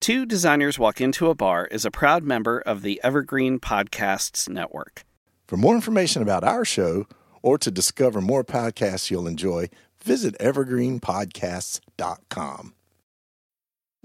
Two Designers Walk Into a Bar is a proud member of the Evergreen Podcasts Network. For more information about our show or to discover more podcasts you'll enjoy, visit evergreenpodcasts.com.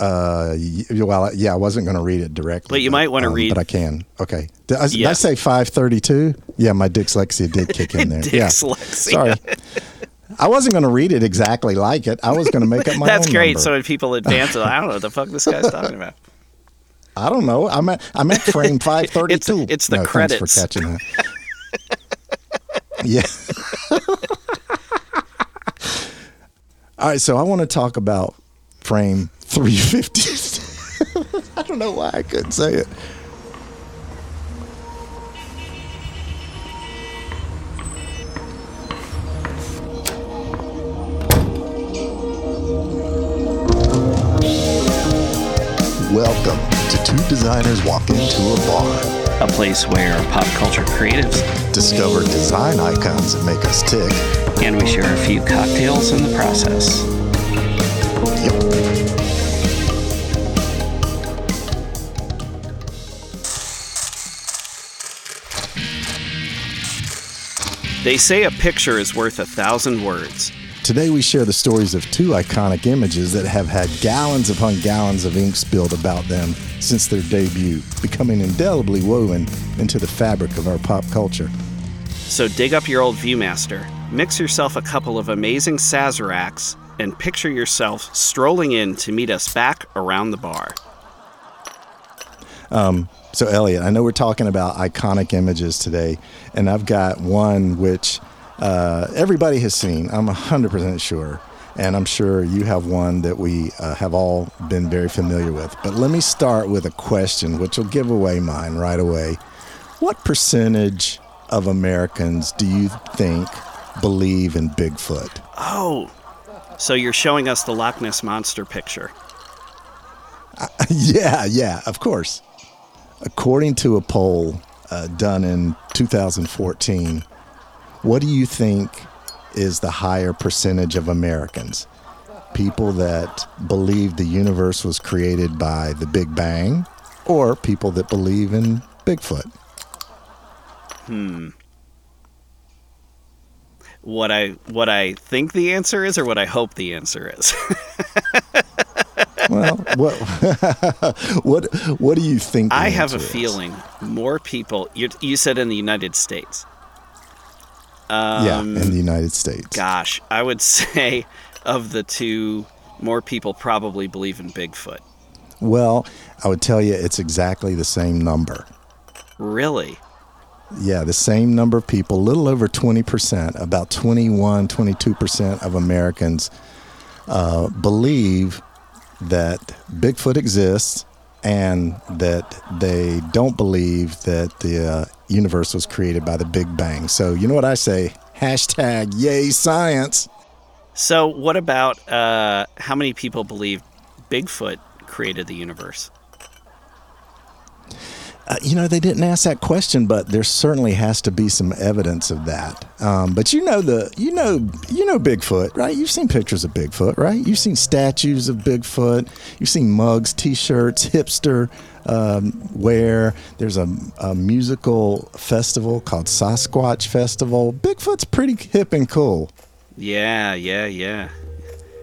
Uh, well, yeah, I wasn't going to read it directly. But you might wanna read- But I can. Okay. Did I, did I say 532? Yeah, my dyslexia did kick in there. yeah. Sorry. I wasn't going to read it exactly like it. I was going to make up my That's great. number. So when people advance, I don't know what the fuck this guy's talking about. I don't know. I meant I meant frame 532. it's the no, credits. Thanks for catching that. yeah. All right, so I want to talk about frame 350. I don't know why I couldn't say it. Welcome to Two Designers Walk Into a Bar. A place where pop culture creatives Discover design icons that make us tick. and we share a few cocktails in the process. They say a picture is worth a thousand words. Today we share the stories of two iconic images that have had gallons upon gallons of ink spilled about them since their debut, becoming indelibly woven into the fabric of our pop culture. So dig up your old Viewmaster, mix yourself a couple of amazing Sazeracs, and picture yourself strolling in to meet us back around the bar. So, Elliot, I know we're talking about iconic images today, and I've got one which uh, everybody has seen. I'm 100% sure. And I'm sure you have one that we uh, have all been very familiar with. But let me start with a question, which will give away mine right away. What percentage of Americans do you think believe in Bigfoot? Oh, so you're showing us the Loch Ness Monster picture. yeah, yeah, of course. According to a poll uh, done in 2014, what do you think is the higher percentage of Americans? People that believe the universe was created by the Big Bang, or people that believe in Bigfoot? Hmm. What I what I think the answer is, or what I hope the answer is. Well, what what what do you think? I have a is? feeling more people. You, you said in the United States. yeah, Um, in the United States. Gosh, I would say of the two, more people probably believe in Bigfoot. Well, I would tell you it's exactly the same number. Really? Yeah, the same number of people, a little over 20%, about 21, 22% of Americans uh, believe that Bigfoot exists and that they don't believe that the uh, universe was created by the Big Bang. So, you know what I say? Hashtag yay science. So, what about uh, how many people believe Bigfoot created the universe? Uh, you know, they didn't ask that question, but there certainly has to be some evidence of that. Um, but you know the, you know, you know Bigfoot, right? You've seen pictures of Bigfoot, right? You've seen statues of Bigfoot. You've seen mugs, T-shirts, hipster um, wear. There's a, a musical festival called Sasquatch Festival. Bigfoot's pretty hip and cool. Yeah, yeah, yeah.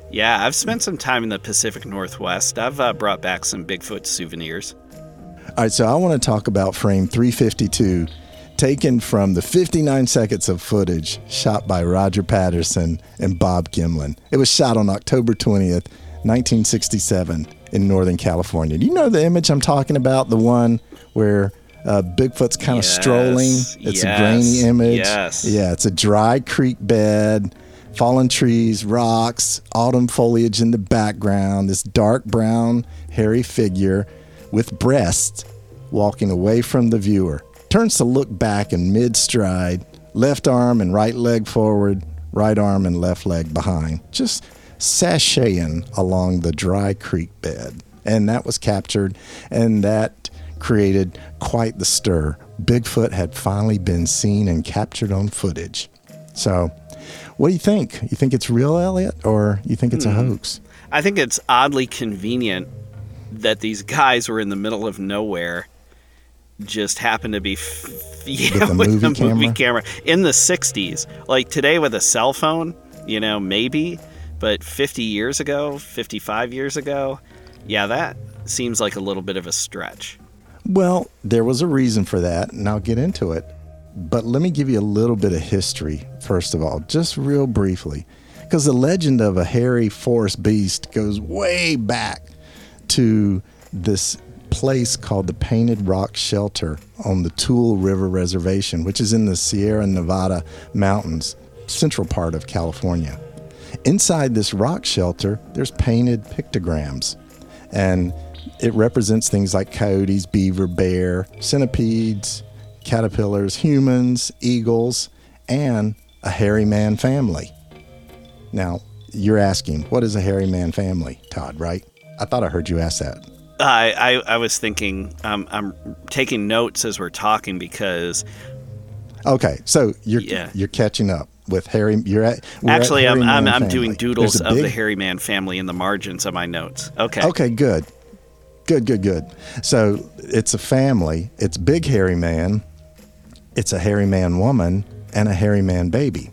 Yeah, I've spent some time in the Pacific Northwest. I've uh, brought back some Bigfoot souvenirs. All right, so I want to talk about frame 352, taken from the 59 seconds of footage shot by Roger Patterson and Bob Gimlin. It was shot on October 20th, 1967, in Northern California. Do you know the image I'm talking about? The one where uh, Bigfoot's kind of Yes, strolling. It's a grainy image. yes. Yeah, it's a dry creek bed. fallen trees, rocks, autumn foliage in the background, this dark brown, hairy figure with breasts walking away from the viewer. Turns to look back in mid stride, left arm and right leg forward, right arm and left leg behind, just sashaying along the dry creek bed. And that was captured, and that created quite the stir. Bigfoot had finally been seen and captured on footage. So, what do you think? You think it's real, Elliot, or you think it's a hmm. hoax? I think it's oddly convenient that these guys were in the middle of nowhere, just happened to be f- yeah, With a with movie a movie camera? camera in the '60s. Like today with a cell phone, you know, maybe, but 50 years ago, 55 years ago, yeah, that seems like a little bit of a stretch. Well, there was a reason for that, and I'll get into it. But let me give you a little bit of history, first of all, just real briefly. Because the legend of a hairy forest beast goes way back to this place called the Painted Rock Shelter on the Tule River Reservation, which is in the Sierra Nevada mountains, central part of California. Inside this rock shelter, there's painted pictograms, and it represents things like coyotes, beaver, bear, centipedes, caterpillars, humans, eagles, and a hairy man family. Now, you're asking, what is a hairy man family, Todd, right? I thought I heard you ask that. I, I, I was thinking, um, I'm taking notes as we're talking because Okay, so you're Yeah. you're catching up with Harry. You're at we're at actually I'm, I'm, I'm doing doodles of the Hairy Man family in the margins of my notes. Okay. Okay, good. Good, good, good. So it's a family. It's Big Hairy Man, it's a Hairy Man woman, and a Hairy Man baby.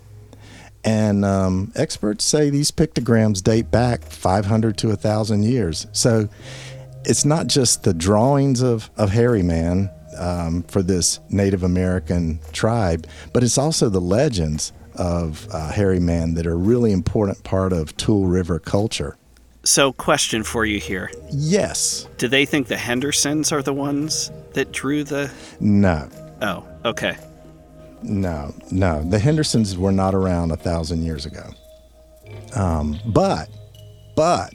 And um, experts say these pictograms date back 500 to 1,000 years. So it's not just the drawings of, of Hairy Man um, for this Native American tribe, but it's also the legends of uh, Hairy Man that are a really important part of Tule River culture. So, question for you here: Yes. Do they think the Hendersons are the ones that drew the? No. Oh, okay. No, no. The Hendersons were not around a thousand years ago. Um, but, but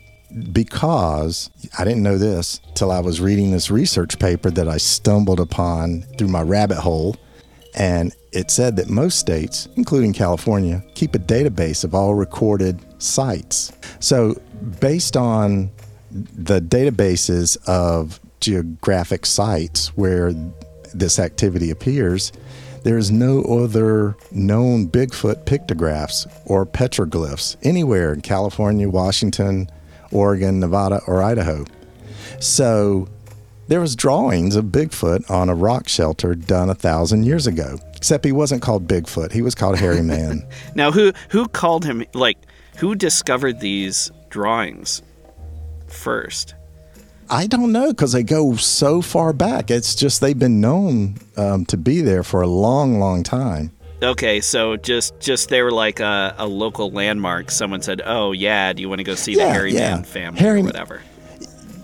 because I didn't know this till I was reading this research paper that I stumbled upon through my rabbit hole. And it said that most states, including California, keep a database of all recorded sites. So, based on the databases of geographic sites where this activity appears, there is no other known Bigfoot pictographs or petroglyphs anywhere in California, Washington, Oregon, Nevada, or Idaho. So there was drawings of Bigfoot on a rock shelter done a thousand years ago. Except he wasn't called Bigfoot; he was called Hairy Man. Now, who who called him? Like, who discovered these drawings first? I don't know because they go so far back. It's just they've been known um, to be there for a long, long time. Okay, so just just they were like a, a local landmark. Someone said, "Oh yeah, do you want to go see the Yeah, Hairy yeah. Man family Hairy- or whatever?"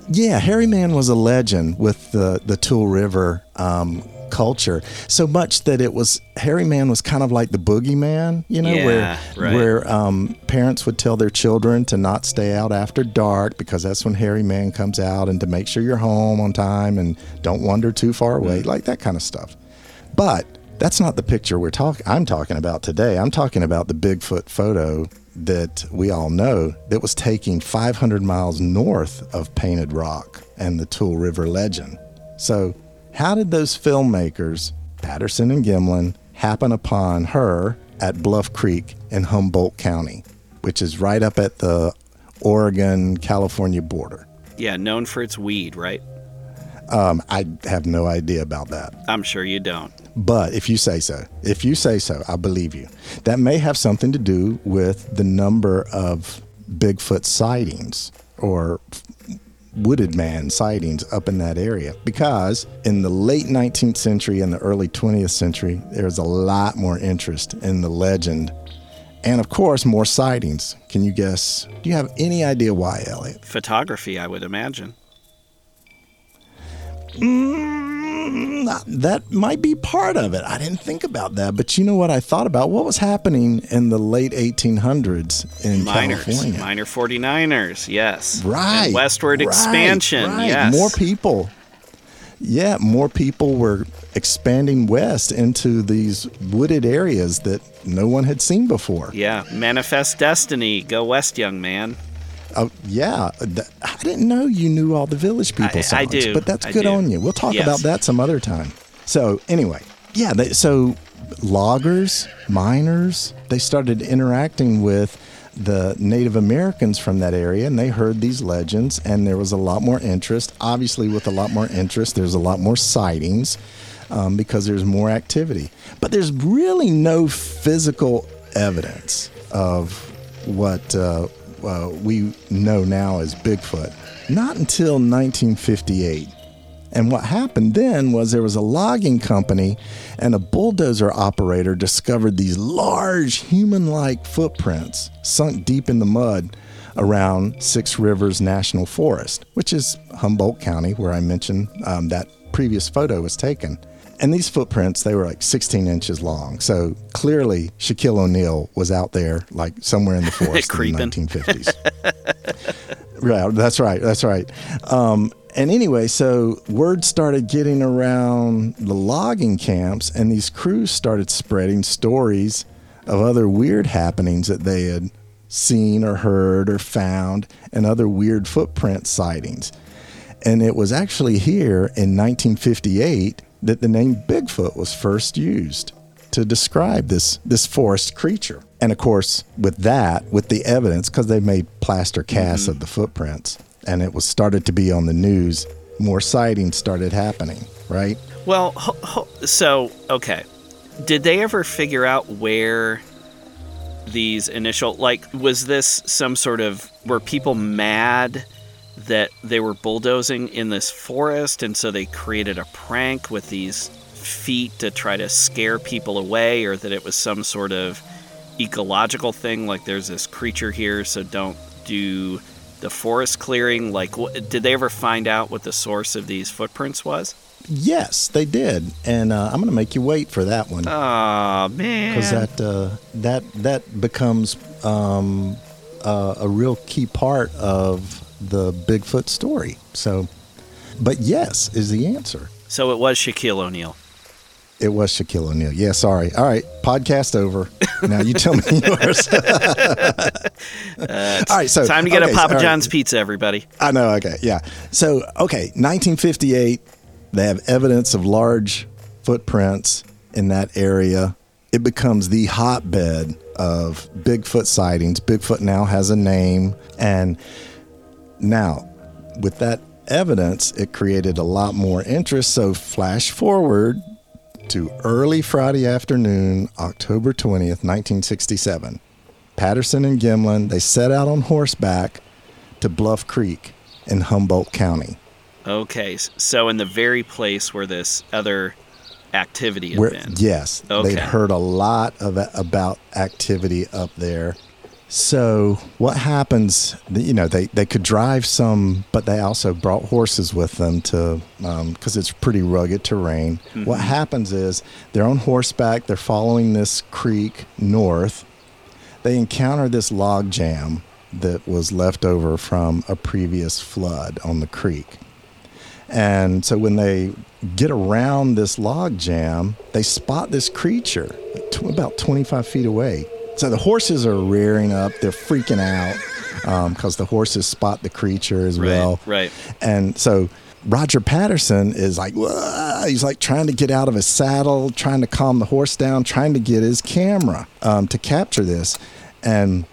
Yeah, Hairy Man was a legend with the the Tule River um, culture. So much that it was Hairy Man was kind of like the boogeyman, you know, Yeah, where right. where um, parents would tell their children to not stay out after dark because that's when Hairy Man comes out and to make sure you're home on time and don't wander too far away, Mm. like that kind of stuff. But that's not the picture we're talking. I'm talking about today. I'm talking about the Bigfoot photo that we all know that was taken 500 miles north of Painted Rock and the Tule River legend. So, how did those filmmakers, Patterson and Gimlin, happen upon her at Bluff Creek in Humboldt County, which is right up at the Oregon California border? Yeah, known for its weed, right? Um, I have no idea about that. I'm sure you don't. But if you say so, if you say so, I believe you. That may have something to do with the number of Bigfoot sightings or wooded man sightings up in that area. Because in the late 19th century and the early 20th century, there's a lot more interest in the legend. And of course, more sightings. Can you guess? Do you have any idea why, Elliot? Photography, I would imagine. Mm, Uh, that might be part of it. I didn't think about that, but you know what I thought about? What was happening in the late 1800s in Miners, California? minor 49ers, yes. Right. And westward right, expansion, right. yes. More people. Yeah, more people were expanding west into these wooded areas that no one had seen before. Yeah, manifest destiny. Go west, young man. Oh, yeah. I didn't know you knew all the Village People I- songs. I do. But that's I good do. on you. We'll talk Yes. about that some other time. So, anyway, yeah, they, so loggers, miners, they started interacting with the Native Americans from that area and they heard these legends and there was a lot more interest. Obviously, with a lot more interest, there's a lot more sightings um, because there's more activity. But there's really no physical evidence of what uh, uh, we know now as Bigfoot. Not until 1958. And what happened then was there was a logging company and a bulldozer operator discovered these large human like footprints sunk deep in the mud around Six Rivers National Forest, which is Humboldt County, where I mentioned um, that previous photo was taken. And these footprints, they were like 16 inches long. So clearly, Shaquille O'Neal was out there, like somewhere in the forest in the 1950s. Right, that's right, that's right. Um, and anyway, so word started getting around the logging camps, and these crews started spreading stories of other weird happenings that they had seen or heard or found, and other weird footprint sightings. And it was actually here in 1958 that the name Bigfoot was first used to describe this this forest creature. And of course, with that, with the evidence, because they made plaster casts of mm-hmm. the footprints, and it was started to be on the news, more sightings started happening. Right? Well, ho- ho- so okay. Did they ever figure out where these initial like was this some sort of were people mad that they were bulldozing in this forest and so they created a prank with these feet to try to scare people away or that it was some sort of ecological thing like there's this creature here so don't do the forest clearing like wh- did they ever find out what the source of these footprints was Yes, they did. And uh, I'm going to make you wait for that one. Oh man! because that uh, that that becomes um, uh, a real key part of the Bigfoot story. So, but yes is the answer. so it was Shaquille O'Neal. It was Shaquille O'Neal. Yeah, sorry. All right, podcast over. Now you tell me yours. Uh, all right, so Time to get okay, a Papa all right. John's pizza, everybody. I know. Okay, yeah. So, okay, 1958. They have evidence of large footprints in that area. It becomes the hotbed of Bigfoot sightings. Bigfoot now has a name, and now with that evidence, it created a lot more interest. So, flash forward to early Friday afternoon, October 20th, 1967. Patterson and Gimlin, they set out on horseback to Bluff Creek in Humboldt County. Okay, so in the very place where this other activity had Where, been. yes, Okay. they'd heard a lot of about activity up there. So what happens? You know, they they could drive some, but they also brought horses with them to um, because it's pretty rugged terrain. Mm-hmm. What happens is they're on horseback. They're following this creek north. They encounter this log jam that was left over from a previous flood on the creek. And so when they get around this log jam, they spot this creature about 25 feet away. So the horses are rearing up, they're freaking out because the horses spot the creature as Right, well. right. And so Roger Patterson is like, "Whoa," he's like trying to get out of his saddle, trying to calm the horse down, trying to get his camera um, to capture this. And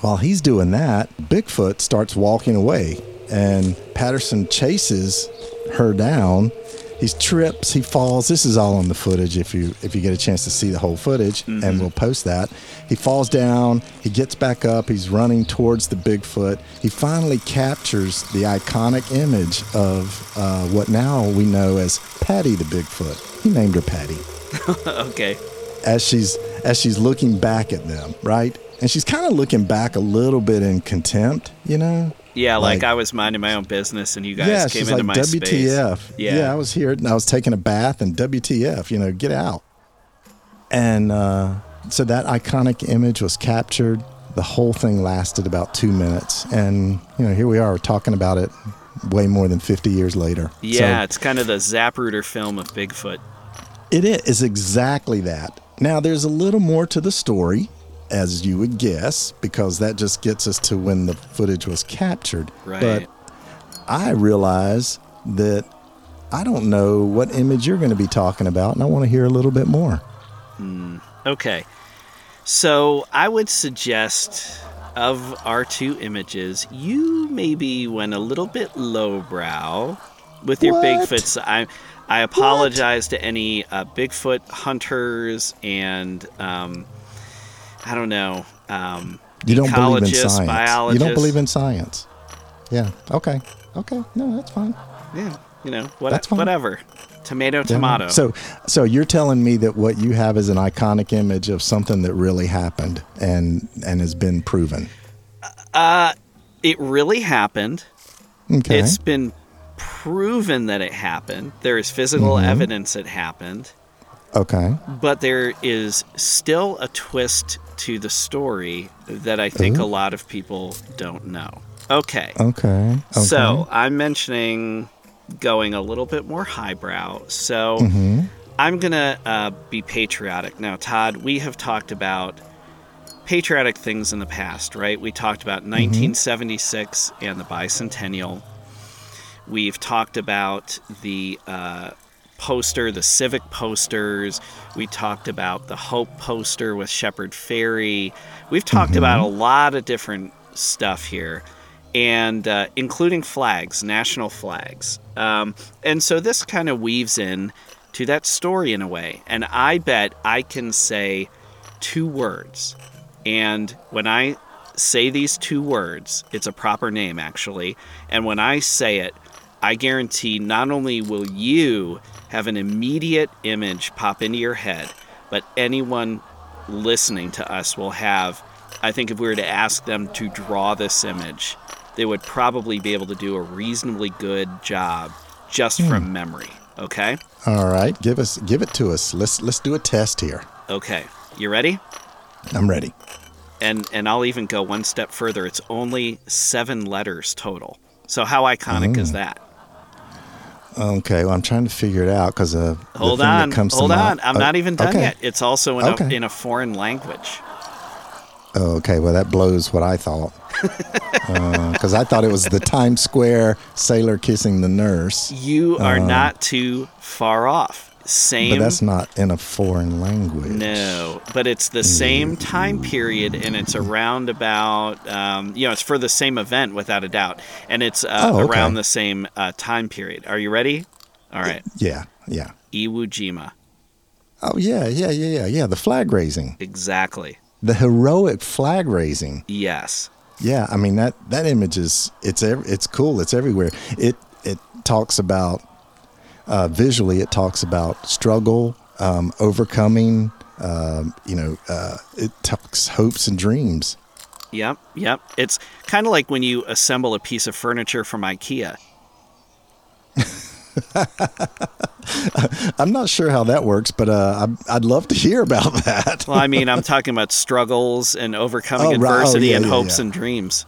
while he's doing that, Bigfoot starts walking away, and Patterson chases her down. He trips, he falls. This is all in the footage. If you if you get a chance to see the whole footage, and we'll post that. He falls down. He gets back up. He's running towards the Bigfoot. He finally captures the iconic image of uh, what now we know as Patty the Bigfoot. He named her Patty okay. as she's as she's looking back at them, right? And she's kind of looking back a little bit in contempt, you know, Yeah, like, Like- I was minding my own business and you guys yeah, came into like my WTF. space. Yeah. I was here and I was taking a bath and WTF, you know, get out. And uh, so that iconic image was captured. The whole thing lasted about two minutes, and you know, here we are talking about it way more than 50 years later. Yeah, So it's kind of the Zapruder film of Bigfoot. it is exactly that. Now, there's a little more to the story, as you would guess, because that just gets us to when the footage was captured. Right. But I realize that I don't know what image you're going to be talking about, and I want to hear a little bit more. Okay. So I would suggest of our two images, you maybe went a little bit lowbrow with your What? Bigfoots. I I apologize to any uh, Bigfoot hunters and um, I don't know. Um, You don't believe in science. You don't believe in science. Yeah. Okay. Okay. No, that's fine. Yeah, you know, what, That's fine. whatever. Tomato, Yeah. tomato. So, so you're telling me that what you have is an iconic image of something that really happened and and has been proven. Uh, it really happened. Okay. It's been proven that it happened. There is physical Mm-hmm. evidence it happened. okay. But there is still a twist to the story that I think a lot of people don't know. Okay. Okay. Okay. So I'm mentioning going a little bit more highbrow. So Mm-hmm. I'm going to uh, be patriotic. Now, Todd, we have talked about patriotic things in the past, right? We talked about Mm-hmm. 1976 and the bicentennial. We've talked about the uh, poster, the civic posters. We talked about the Hope poster with Shepard Fairey. We've talked about a lot of different stuff here, and uh, including flags, national flags. Um, and so this kind of weaves in to that story in a way. And I bet I can say two words. And when I say these two words, it's a proper name actually. And when I say it, I guarantee not only will you have an immediate image pop into your head, but anyone listening to us will have. I think if we were to ask them to draw this image, they would probably be able to do a reasonably good job just hmm. from memory. Okay? All right. Give us. Give it to us. Let's let's do a test here. Okay. You ready? I'm ready. and and I'll even go one step further. It's only seven letters total. So how iconic is mm. that? Okay. Well, I'm trying to figure it out because uh, the Hold on, hold on. I'm Oh, not even done okay. yet. It's also in a, in a foreign language. Oh, okay. Well, that blows what I thought. Because I thought it was the Times Square sailor kissing the nurse, You are not too far off. Same. But that's not in a foreign language. No, but it's the same time period, and it's around about, um, you know, it's for the same event without a doubt, and it's uh, Oh, okay. around the same uh, time period. Are you ready? All right, Yeah. Yeah. Iwo Jima, Oh yeah. Yeah. Yeah. Yeah. Yeah. The flag raising. exactly. The heroic flag raising. Yes. Yeah, I mean that that image is it's it's cool. It's everywhere. It it talks about uh, visually. It talks about struggle, um, overcoming. Um, you know, uh, it talks hopes and dreams. Yep, yep. It's kind of like when you assemble a piece of furniture from IKEA. I'm not sure how that works, but uh, I'd, love to hear about that. Well, I mean, I'm talking about struggles and overcoming Oh, right. Oh, adversity yeah, and yeah, hopes yeah. and dreams.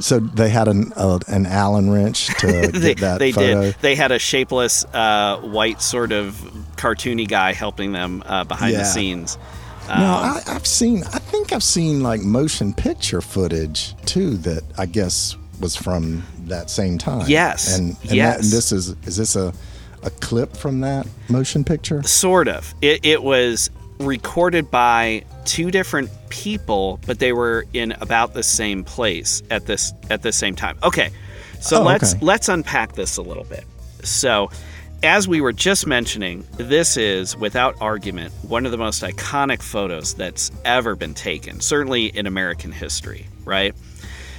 So they had an uh, an Allen wrench to They, get that they photo. did. They had a shapeless, uh, white, sort of cartoony guy helping them uh, behind the Yeah. scenes. No, Um, I, I've seen. I think I've seen like motion picture footage too. That I guess was from that same time. Yes, and, and yes. That, and this is is this a a clip from that motion picture? Sort of. It, it was recorded by two different people, but they were in about the same place at this at the same time. Okay, so Oh, let's okay. let's unpack this a little bit. So, as we were just mentioning, this is without argument one of the most iconic photos that's ever been taken, certainly in American history. Right?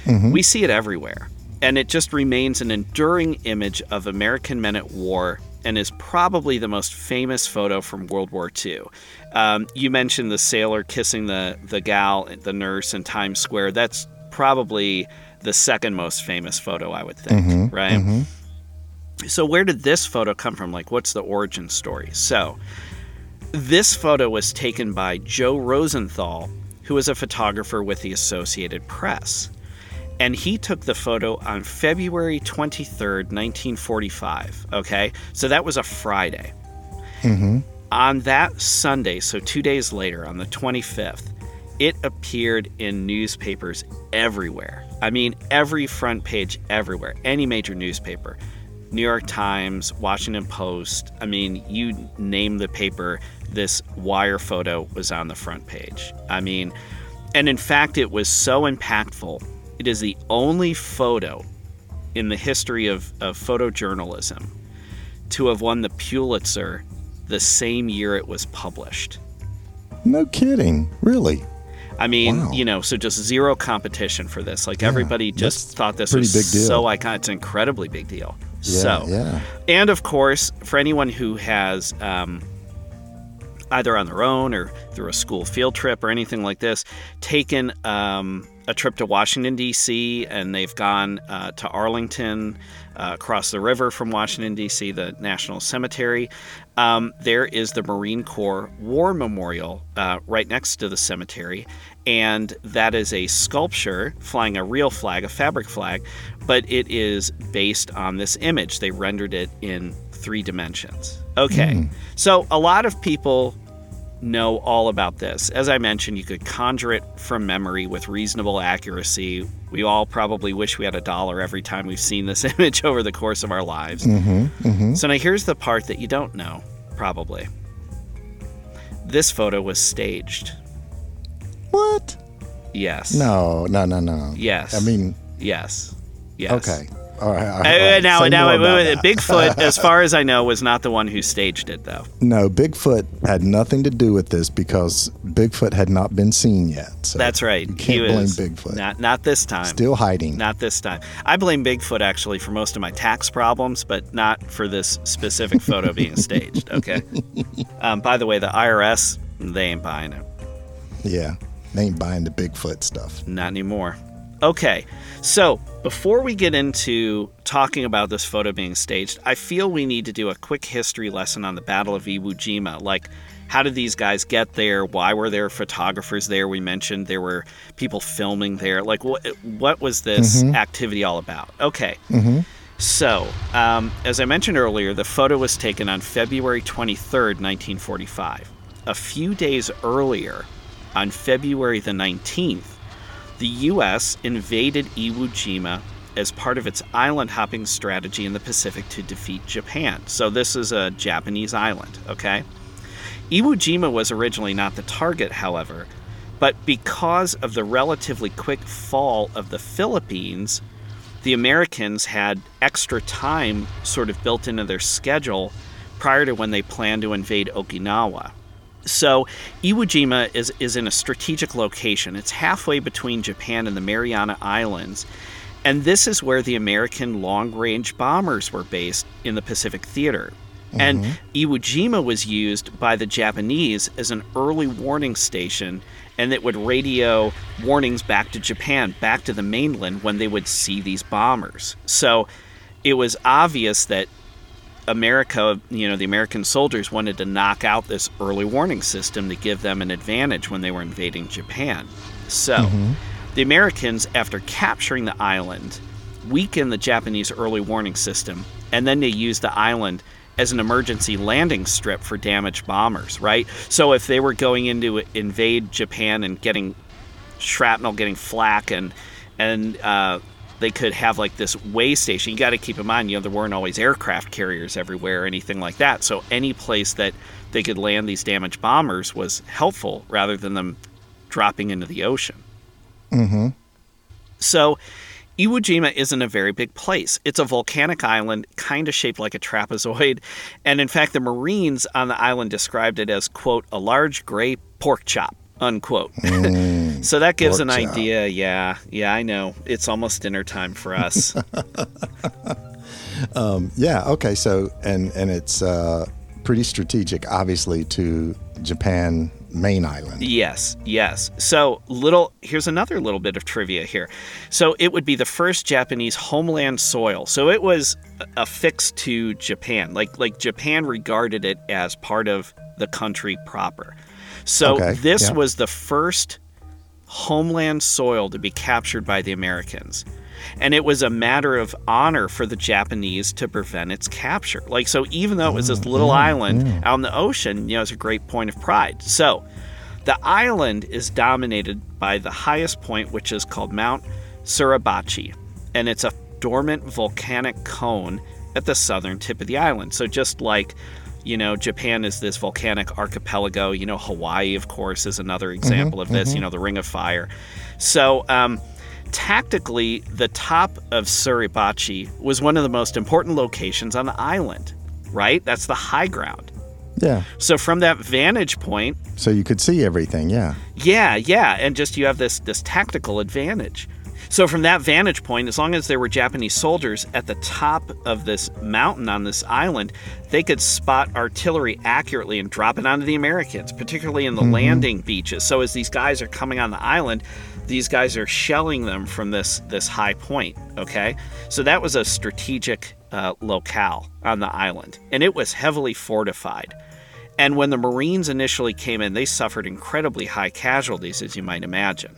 Mm-hmm. We see it everywhere, and it just remains an enduring image of American men at war and is probably the most famous photo from World War II. Um, you mentioned the sailor kissing the, the gal, the nurse in Times Square. That's probably the second most famous photo, I would think, mm-hmm. right? Mm-hmm. So, where did this photo come from? Like, what's the origin story? So, this photo was taken by Joe Rosenthal, who was a photographer with the Associated Press. And he took the photo on February 23rd, 1945. Okay, so that was a Friday. Mm-hmm. On that Sunday, so two days later, on the 25th, it appeared in newspapers everywhere. I mean, every front page everywhere, any major newspaper. New York Times, Washington Post. I mean, you name the paper, this wire photo was on the front page. I mean, and in fact, it was so impactful. It is the only photo in the history of, of photojournalism to have won the Pulitzer the same year it was published. No kidding. Really? I mean, Wow. you know, so just zero competition for this. Like Yeah, everybody just thought this was big deal. so iconic. It's an incredibly big deal. Yeah. so, yeah. and of course, for anyone who has um, either on their own or through a school field trip or anything like this, taken um, a trip to Washington, D.C., and they've gone uh, to Arlington, uh, across the river from Washington, D.C., the National Cemetery. Um, there is the Marine Corps War Memorial uh, right next to the cemetery, and that is a sculpture flying a real flag, a fabric flag, but it is based on this image. They rendered it in three dimensions. Okay, so a lot of people know all about this. As I mentioned, you could conjure it from memory with reasonable accuracy. We all probably wish we had a dollar every time we've seen this image over the course of our lives. Mm-hmm, mm-hmm. So now here's the part that you don't know, probably. This photo was staged. What? Yes. No, no, no, no. Yes. I mean, Yes. Yes. okay. All right. all right, Uh, now, Say now, wait. Bigfoot, as far as I know, was not the one who staged it, though. No, Bigfoot had nothing to do with this because Bigfoot had not been seen yet. So That's right. You can't blame Bigfoot. Not, not this time. Still hiding. Not this time. I blame Bigfoot actually for most of my tax problems, but not for this specific photo being staged. Okay. Um, by the way, the IRS they ain't buying it. yeah. They ain't buying the Bigfoot stuff. Not anymore. Okay. So before we get into talking about this photo being staged, I feel we need to do a quick history lesson on the Battle of Iwo Jima. Like, how did these guys get there? Why were there photographers there? We mentioned there were people filming there. Like, what what was this activity all about? Okay. So, um, as I mentioned earlier, the photo was taken on February 23rd, 1945. A few days earlier, on February the 19th, the U.S. invaded Iwo Jima as part of its island hopping strategy in the Pacific to defeat Japan. So, this is a Japanese island, okay? Iwo Jima was originally not the target, however, but because of the relatively quick fall of the Philippines, the Americans had extra time sort of built into their schedule prior to when they planned to invade Okinawa. So, Iwo Jima is, is in a strategic location. It's halfway between Japan and the Mariana Islands. And this is where the American long range bombers were based in the Pacific Theater. And mm-hmm. Iwo Jima was used by the Japanese as an early warning station, and it would radio warnings back to Japan, back to the mainland when they would see these bombers. So it was obvious that America, you know, the American soldiers wanted to knock out this early warning system to give them an advantage when they were invading Japan. So, the Americans, after capturing the island, weakened the Japanese early warning system, and then they used the island as an emergency landing strip for damaged bombers, right? So, if they were going in to invade Japan and getting shrapnel, getting flak, and and uh, they could have like this way station. You got to keep in mind, you know, there weren't always aircraft carriers everywhere or anything like that. So any place that they could land these damaged bombers was helpful rather than them dropping into the ocean. Mm-hmm. So Iwo Jima isn't a very big place. It's a volcanic island, kind of shaped like a trapezoid. And in fact, the Marines on the island described it as, quote, a large gray pork chop, unquote. so that gives an idea. Yeah, yeah, I know. It's almost dinner time for us. Yeah. Okay. So and and it's uh, pretty strategic, obviously, to Japan main island. Yes, yes. So, little here's another little bit of trivia here. So, it would be the first Japanese homeland soil. So, it was affixed to Japan. Like like Japan regarded it as part of the country proper. So, Okay, this yeah. was the first homeland soil to be captured by the Americans. And it was a matter of honor for the Japanese to prevent its capture. Like, so even though it was this mm, little mm, island out in the ocean, you know, it's a great point of pride. So the island is dominated by the highest point, which is called Mount Suribachi. And it's a dormant volcanic cone at the southern tip of the island. So just like you know, Japan is this volcanic archipelago. You know, Hawaii, of course, is another example of this. You know, the Ring of Fire. So, um, tactically, the top of Suribachi was one of the most important locations on the island, right? That's the high ground. Yeah. So, from that vantage point, So you could see everything. Yeah. yeah, yeah, and just you have this this tactical advantage. So from that vantage point, as long as there were Japanese soldiers at the top of this mountain on this island, they could spot artillery accurately and drop it onto the Americans, particularly in the landing beaches. So as these guys are coming on the island, these guys are shelling them from this this high point. Okay, so that was a strategic uh, locale on the island, and it was heavily fortified. And when the Marines initially came in, they suffered incredibly high casualties, as you might imagine.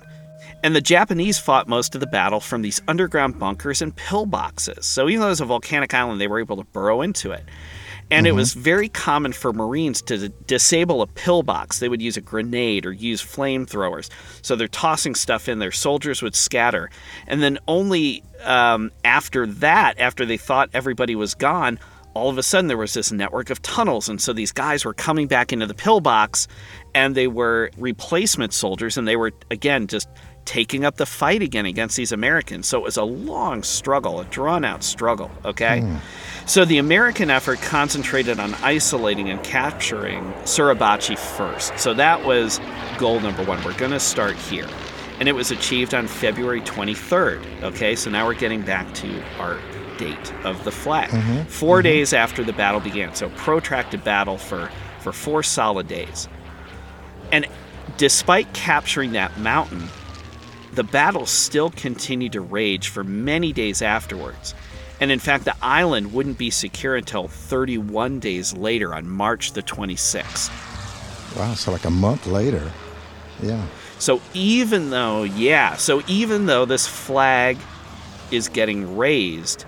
And the Japanese fought most of the battle from these underground bunkers and pillboxes. So even though it was a volcanic island, they were able to burrow into it. And it was very common for Marines to disable a pillbox. They would use a grenade or use flamethrowers. So they're tossing stuff in there. Soldiers would scatter. And then only um, after that, after they thought everybody was gone, all of a sudden there was this network of tunnels. And so these guys were coming back into the pillbox and they were replacement soldiers. And they were, again, just taking up the fight again against these Americans. So it was a long struggle, a drawn out struggle, okay? Hmm. So the American effort concentrated on isolating and capturing Suribachi first. So that was goal number one. We're going to start here. And it was achieved on February 23rd, okay? So now we're getting back to our date of the flag. Mm-hmm. 4 mm-hmm. days after the battle began. So protracted battle for, for four solid days. And despite capturing that mountain, the battle still continued to rage for many days afterwards. And in fact, the island wouldn't be secure until 31 days later on March the 26th. Wow. So like a month later. Yeah. So even though, yeah, so even though this flag is getting raised,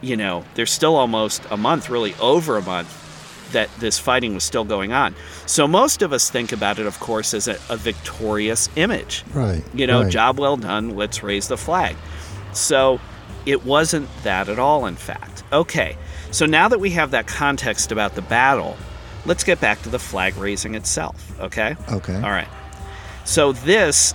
you know, there's still almost a month, really over a month, that this fighting was still going on. So most of us think about it, of course, as a, a victorious image. Right. You know, right. job well done, let's raise the flag. So it wasn't that at all, in fact. Okay, so now that we have that context about the battle, let's get back to the flag raising itself, okay? Okay. All right. So this,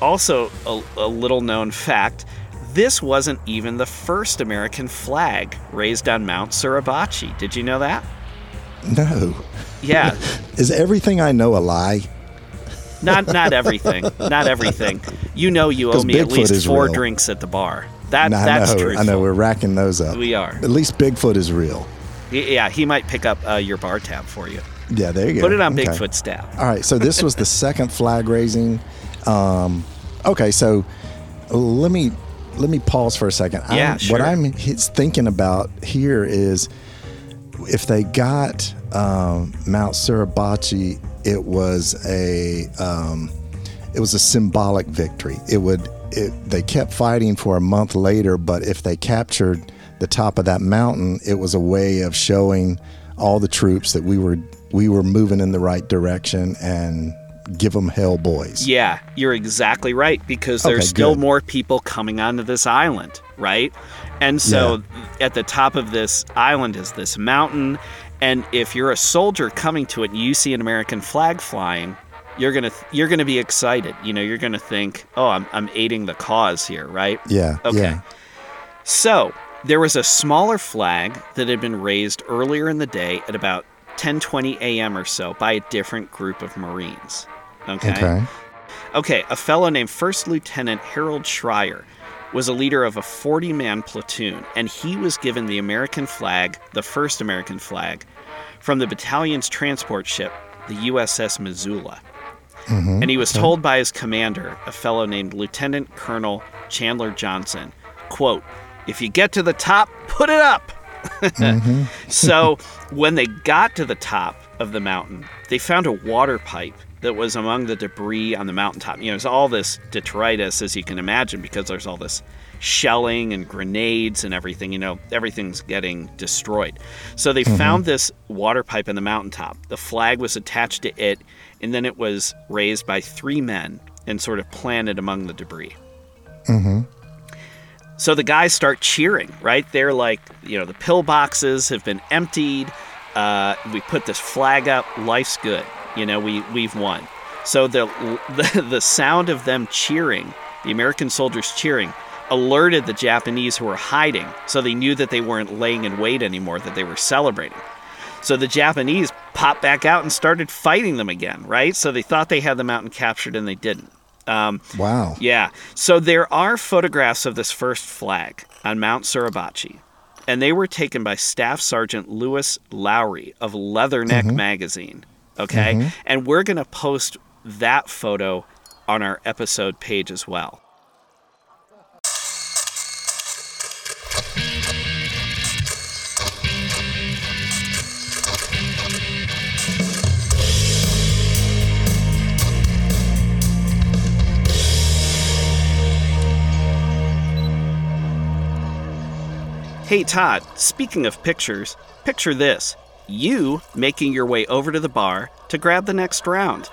also a, a little known fact, this wasn't even the first American flag raised on Mount Suribachi. Did you know that? No. Yeah, Is everything I know a lie? not not everything, not everything. You know, you owe me at least four real. drinks at the bar. That No, that's true. I know. We're racking those up. We are. At least Bigfoot is real. Yeah, he might pick up uh, your bar tab for you. Yeah. There you go. Put it on Okay. Bigfoot's tab. All right, so this was the second flag raising. Um, okay, so let me let me pause for a second. Yeah, I'm, sure. What I'm thinking about here is if they got um, Mount Suribachi, it was a um, it was a symbolic victory. It would it, they kept fighting for a month later, but if they captured the top of that mountain, it was a way of showing all the troops that we were we were moving in the right direction and give them hell, boys. Yeah, you're exactly right because there's Okay, still more people coming onto this island, right? And so at the top of this island is this mountain, and if you're a soldier coming to it and you see an American flag flying, you're gonna you're gonna be excited. You know, you're gonna think, oh, I'm I'm aiding the cause here, right? Yeah. Okay. Yeah. So there was a smaller flag that had been raised earlier in the day at about 10:20 a.m. or so by a different group of Marines. Okay. Okay, a fellow named First Lieutenant Harold Schreier was a leader of a 40 man platoon, and he was given the American flag, the first American flag, from the battalion's transport ship, the USS Missoula. Mm-hmm. And he was told by his commander, a fellow named Lieutenant Colonel Chandler Johnson, quote, if you get to the top, put it up. Mm-hmm. so when they got to the top of the mountain, they found a water pipe that was among the debris on the mountaintop. You know, it's all this detritus, as you can imagine, because there's all this shelling and grenades and everything. You know, everything's getting destroyed. So they found this water pipe in the mountaintop. The flag was attached to it, and then it was raised by three men and sort of planted among the debris. So the guys start cheering, right? They're like, you know, the pillboxes have been emptied. Uh, we put this flag up. Life's good. You know, we we've won. So the, the the sound of them cheering, the American soldiers cheering, alerted the Japanese who were hiding. So they knew that they weren't laying in wait anymore; that they were celebrating. So the Japanese popped back out and started fighting them again, right? So they thought they had the mountain captured, and they didn't. Um, Wow. yeah. So there are photographs of this first flag on Mount Suribachi, and they were taken by Staff Sergeant Louis Lowery of Leatherneck magazine. Okay. Mm-hmm. And we're going to post that photo on our episode page as well. Hey Todd, speaking of pictures, picture this. You making your way over to the bar to grab the next round.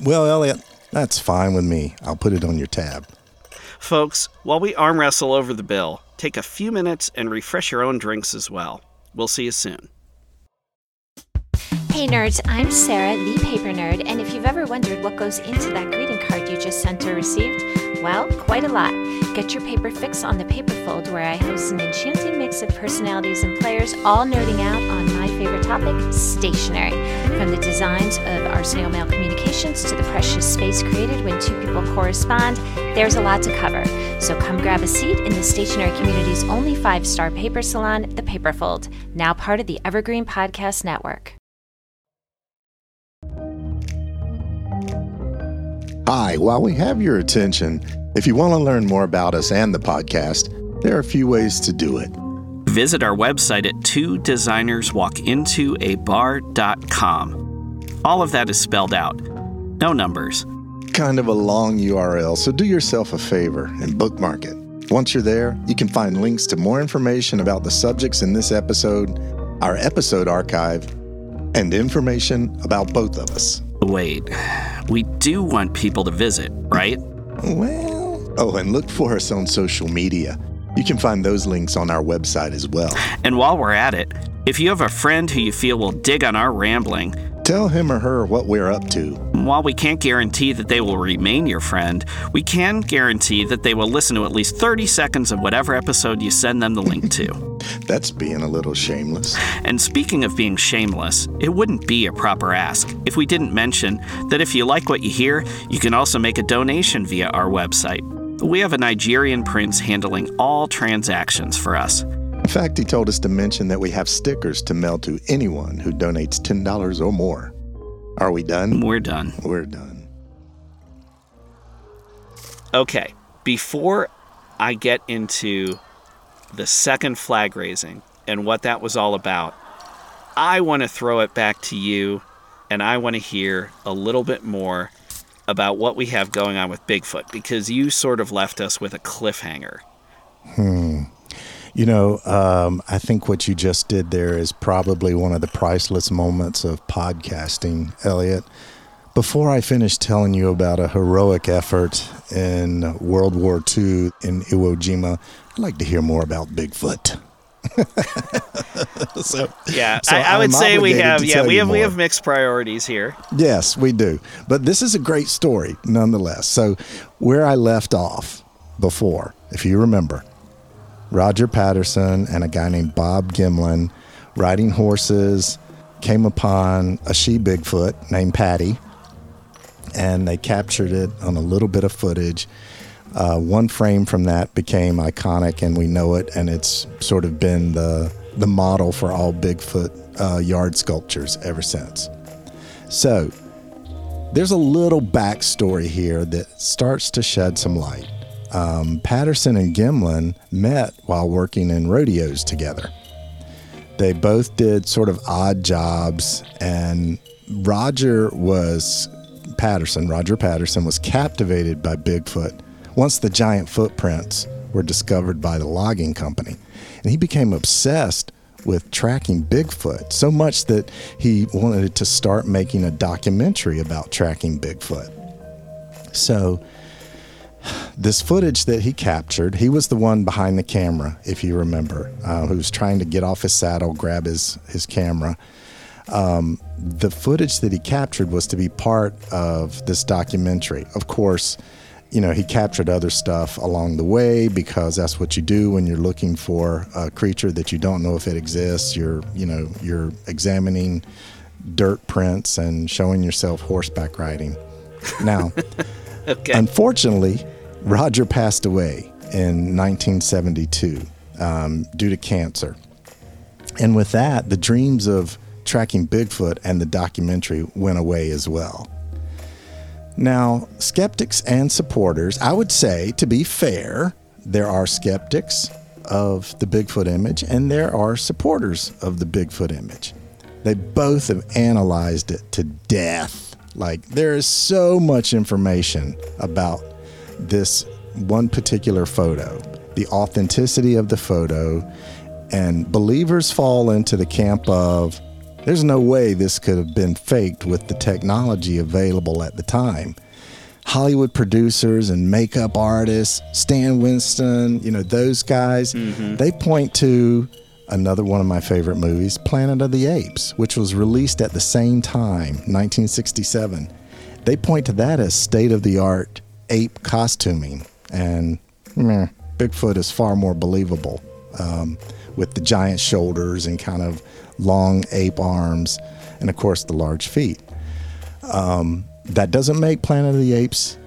Well, Elliot, that's fine with me. I'll put it on your tab. Folks, while we arm wrestle over the bill, take a few minutes and refresh your own drinks as well. We'll see you soon. Hey nerds, I'm Sarah, the paper nerd, and if you've ever wondered what goes into that greeting card you just sent or received, well, quite a lot. Get your paper fix on the Paperfold, where I host an enchanting mix of personalities and players, all nerding out on my favorite topic, stationery. From the designs of our snail mail communications to the precious space created when two people correspond, there's a lot to cover. So come grab a seat in the stationery community's only five star paper salon, the Paperfold, now part of the Evergreen Podcast Network. Hi, while we have your attention, if you want to learn more about us and the podcast, there are a few ways to do it. Visit our website at two designers walk into a designerswalkintoabar.com. All of that is spelled out. No numbers. Kind of a long URL, so do yourself a favor and bookmark it. Once you're there, you can find links to more information about the subjects in this episode, our episode archive, and information about both of us. Wait, we do want people to visit, right? Well, oh, and look for us on social media. You can find those links on our website as well. And while we're at it, if you have a friend who you feel will dig on our rambling, Tell him or her what we're up to. while we can't guarantee that they will remain your friend, we can guarantee that they will listen to at least 30 seconds of whatever episode you send them the link to. That's being a little shameless. And speaking of being shameless, it wouldn't be a proper ask if we didn't mention that if you like what you hear, you can also make a donation via our website. We have a Nigerian prince handling all transactions for us. In fact, he told us to mention that we have stickers to mail to anyone who donates $10 or more. Are we done? We're done. We're done. Okay, before I get into the second flag raising and what that was all about, I want to throw it back to you and I want to hear a little bit more about what we have going on with Bigfoot because you sort of left us with a cliffhanger. Hmm. You know, um, I think what you just did there is probably one of the priceless moments of podcasting, Elliot. Before I finish telling you about a heroic effort in World War II in Iwo Jima, I'd like to hear more about Bigfoot. so, Yeah, So I, I would say we have yeah we have we have mixed priorities here. Yes, we do. But this is a great story nonetheless. So, where I left off before, if you remember, Roger Patterson and a guy named Bob Gimlin riding horses came upon a she Bigfoot named Patty, and they captured it on a little bit of footage. Uh, one frame from that became iconic, and we know it, and it's sort of been the the model for all Bigfoot uh, yard sculptures ever since. So, there's a little backstory here that starts to shed some light. Um, Patterson and Gimlin met while working in rodeos together. They both did sort of odd jobs, and Roger was Patterson, Roger Patterson, was captivated by Bigfoot once the giant footprints were discovered by the logging company. And he became obsessed with tracking Bigfoot so much that he wanted to start making a documentary about tracking Bigfoot. So, this footage that he captured, he was the one behind the camera, if you remember, uh, who was trying to get off his saddle, grab his, his camera. Um, the footage that he captured was to be part of this documentary. Of course, you know, he captured other stuff along the way because that's what you do when you're looking for a creature that you don't know if it exists. You're, you know, you're examining dirt prints and showing yourself horseback riding. Now, Okay. unfortunately, Roger passed away in 1972 um, due to cancer. And with that, the dreams of tracking Bigfoot and the documentary went away as well. Now, skeptics and supporters, I would say, to be fair, there are skeptics of the Bigfoot image and there are supporters of the Bigfoot image. They both have analyzed it to death. Like, there is so much information about this one particular photo, the authenticity of the photo, and believers fall into the camp of there's no way this could have been faked with the technology available at the time. Hollywood producers and makeup artists, Stan Winston, you know, those guys, they point to another one of my favorite movies, Planet of the Apes, which was released at the same time, 1967. They point to that as state of the art ape costuming. And meh, Bigfoot is far more believable um, with the giant shoulders and kind of long ape arms, and of course the large feet. Um, that doesn't make Planet of the Apes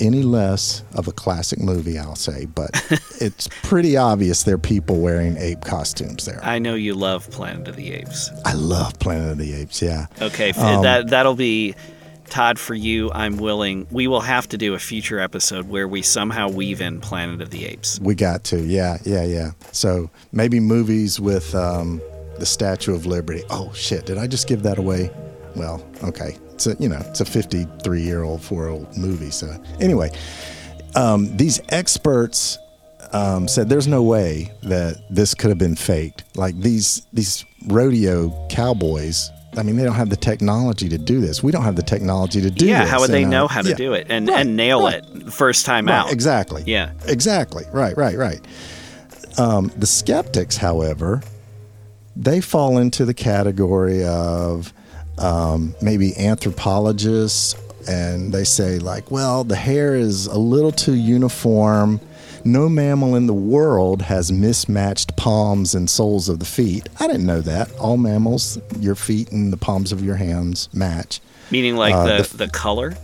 any less of a classic movie, I'll say, but it's pretty obvious there are people wearing ape costumes there. I know you love Planet of the Apes. I love Planet of the Apes, yeah. Okay, Um, that that'll be Todd for you. I'm willing. We will have to do a future episode where we somehow weave in Planet of the Apes. We got to, yeah, yeah, yeah. So maybe movies with um, the Statue of Liberty. Oh shit! Did I just give that away? Well, okay. It's a you know it's a 53 year old, four old movie. So anyway, um, these experts um, said there's no way that this could have been faked. Like these these rodeo cowboys. I mean, they don't have the technology to do this. We don't have the technology to do yeah, this. how would they And, uh, know how to yeah. do it and Right, and nail right. it first time Right, out? Exactly. Yeah. Exactly. Right, right, right. Um, the skeptics, however, they fall into the category of um, maybe anthropologists, and they say, like, well, the hair is a little too uniform. No mammal in the world has mismatched palms and soles of the feet. I didn't know that. All mammals, your feet and the palms of your hands match. Meaning like Uh, the, the- the color.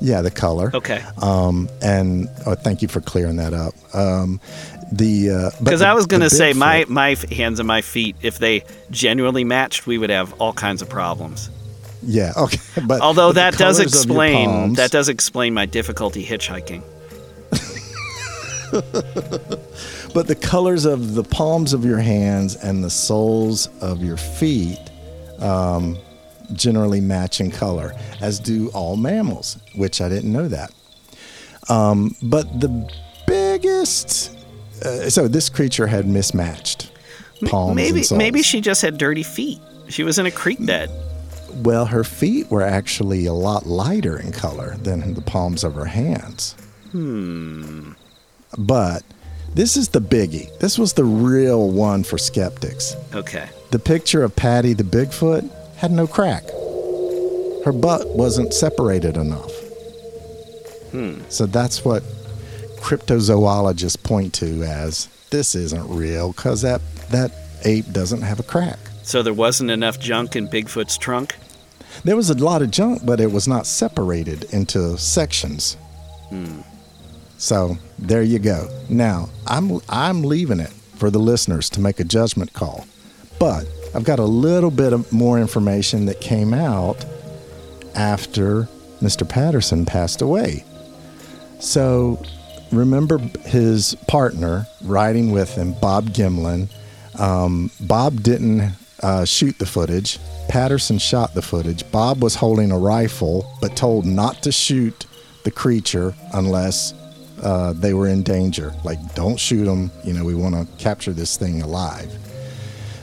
Yeah, the color. Okay. Um, and oh, thank you for clearing that up. Um, the uh, Because the- I was going to say my my hands and my feet, if they genuinely matched, we would have all kinds of problems. yeah okay, but Although but that does colors of your explain palms- that does explain my difficulty hitchhiking. but the colors of the palms of your hands and the soles of your feet um, generally match in color, as do all mammals, which I didn't know that. Um, but the biggest, uh, so this creature had mismatched palms maybe maybe she just had dirty feet. She was in a creek bed. Well, her feet were actually a lot lighter in color than the palms of her hands. Hmm. But this is the biggie. This was the real one for skeptics. Okay. The picture of Patty the Bigfoot had no crack. Her butt wasn't separated enough. Hmm. So that's what cryptozoologists point to as this isn't real because that, that ape doesn't have a crack. So there wasn't enough junk in Bigfoot's trunk. There was a lot of junk, but it was not separated into sections. Hmm. So there you go. Now I'm I'm leaving it for the listeners to make a judgment call, but I've got a little bit of more information that came out after Mr. Patterson passed away. So remember his partner riding with him, Bob Gimlin. Um, Bob didn't uh, shoot the footage. Patterson shot the footage. Bob was holding a rifle, but told not to shoot the creature unless uh, they were in danger. Like, don't shoot them. You know, we want to capture this thing alive.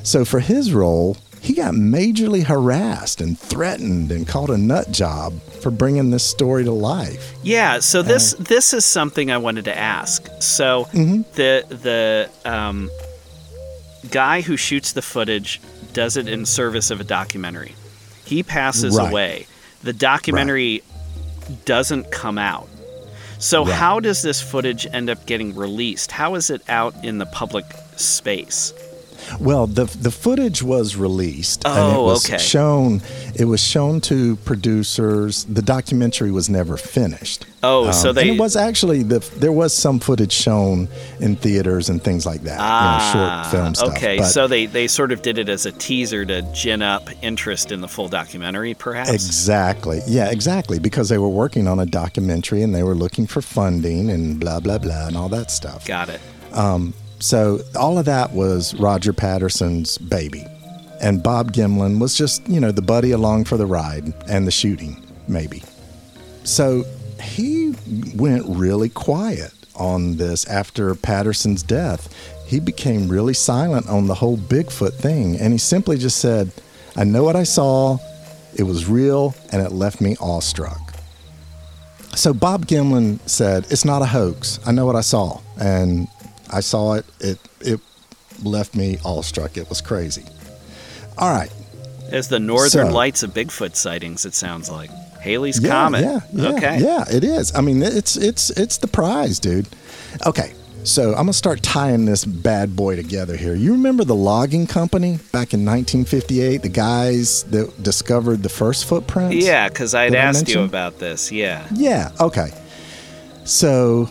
So for his role, he got majorly harassed and threatened and called a nut job for bringing this story to life. Yeah, so this this is something I wanted to ask. So Mm-hmm. the the um, guy who shoots the footage does it in service of a documentary. He passes Right. away. The documentary doesn't come out. So Right. how does this footage end up getting released? How is it out in the public space? Well, the the footage was released and it Oh, was okay. shown. It was shown to producers. The documentary was never finished. Oh, so Um, they and it was actually the there was some footage shown in theaters and things like that. you know, short film stuff. Ah, Okay, but so they, they sort of did it as a teaser to gin up interest in the full documentary, perhaps. Exactly. Yeah, exactly. Because they were working on a documentary and they were looking for funding and blah blah blah and all that stuff. Got it. So all of that was Roger Patterson's baby. And Bob Gimlin was just, you know, the buddy along for the ride and the shooting, maybe. So he went really quiet on this after Patterson's death. He became really silent on the whole Bigfoot thing. And he simply just said, I know what I saw. It was real and it left me awestruck. So Bob Gimlin said, "It's not a hoax. I know what I saw, and I saw it. It it left me awestruck. It was crazy." All right. As the northern So- lights of Bigfoot sightings, it sounds like. Halley's Yeah, Comet. Yeah, yeah, okay. yeah. It is. I mean, it's it's it's the prize, dude. Okay. So I'm gonna start tying this bad boy together here. You remember the logging company back in 1958? The guys that discovered the first footprints. Yeah, because I'd asked you about this. Yeah. Yeah, okay. So,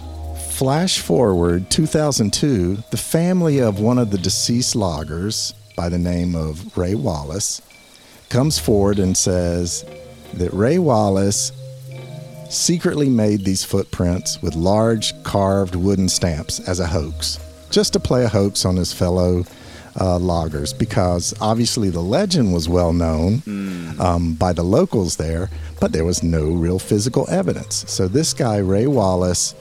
flash forward 2002, the family of one of the deceased loggers by the name of Ray Wallace comes forward and says that Ray Wallace secretly made these footprints with large carved wooden stamps as a hoax, just to play a hoax on his fellow uh, loggers, because obviously the legend was well known um, by the locals there, but there was no real physical evidence. So this guy, Ray Wallace,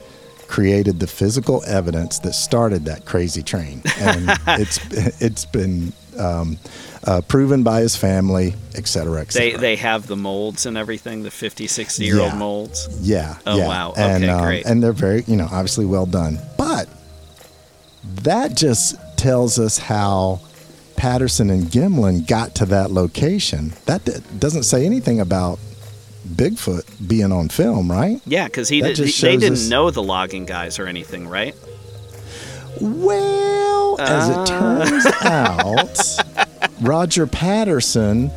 created the physical evidence that started that crazy train, and it's it's been um, uh, proven by his family, et cetera, et They cetera. they they have the molds and everything, the 50, 60 year old Yeah. molds. Yeah. Oh, yeah. wow. And, Okay, um, great. And they're very, you know, obviously well done. But that just tells us how Patterson and Gimlin got to that location. That doesn't say anything about Bigfoot being on film, right? Yeah, because he did, they didn't us- know the logging guys or anything, right? Well, as Ah. it turns out, Roger Patterson,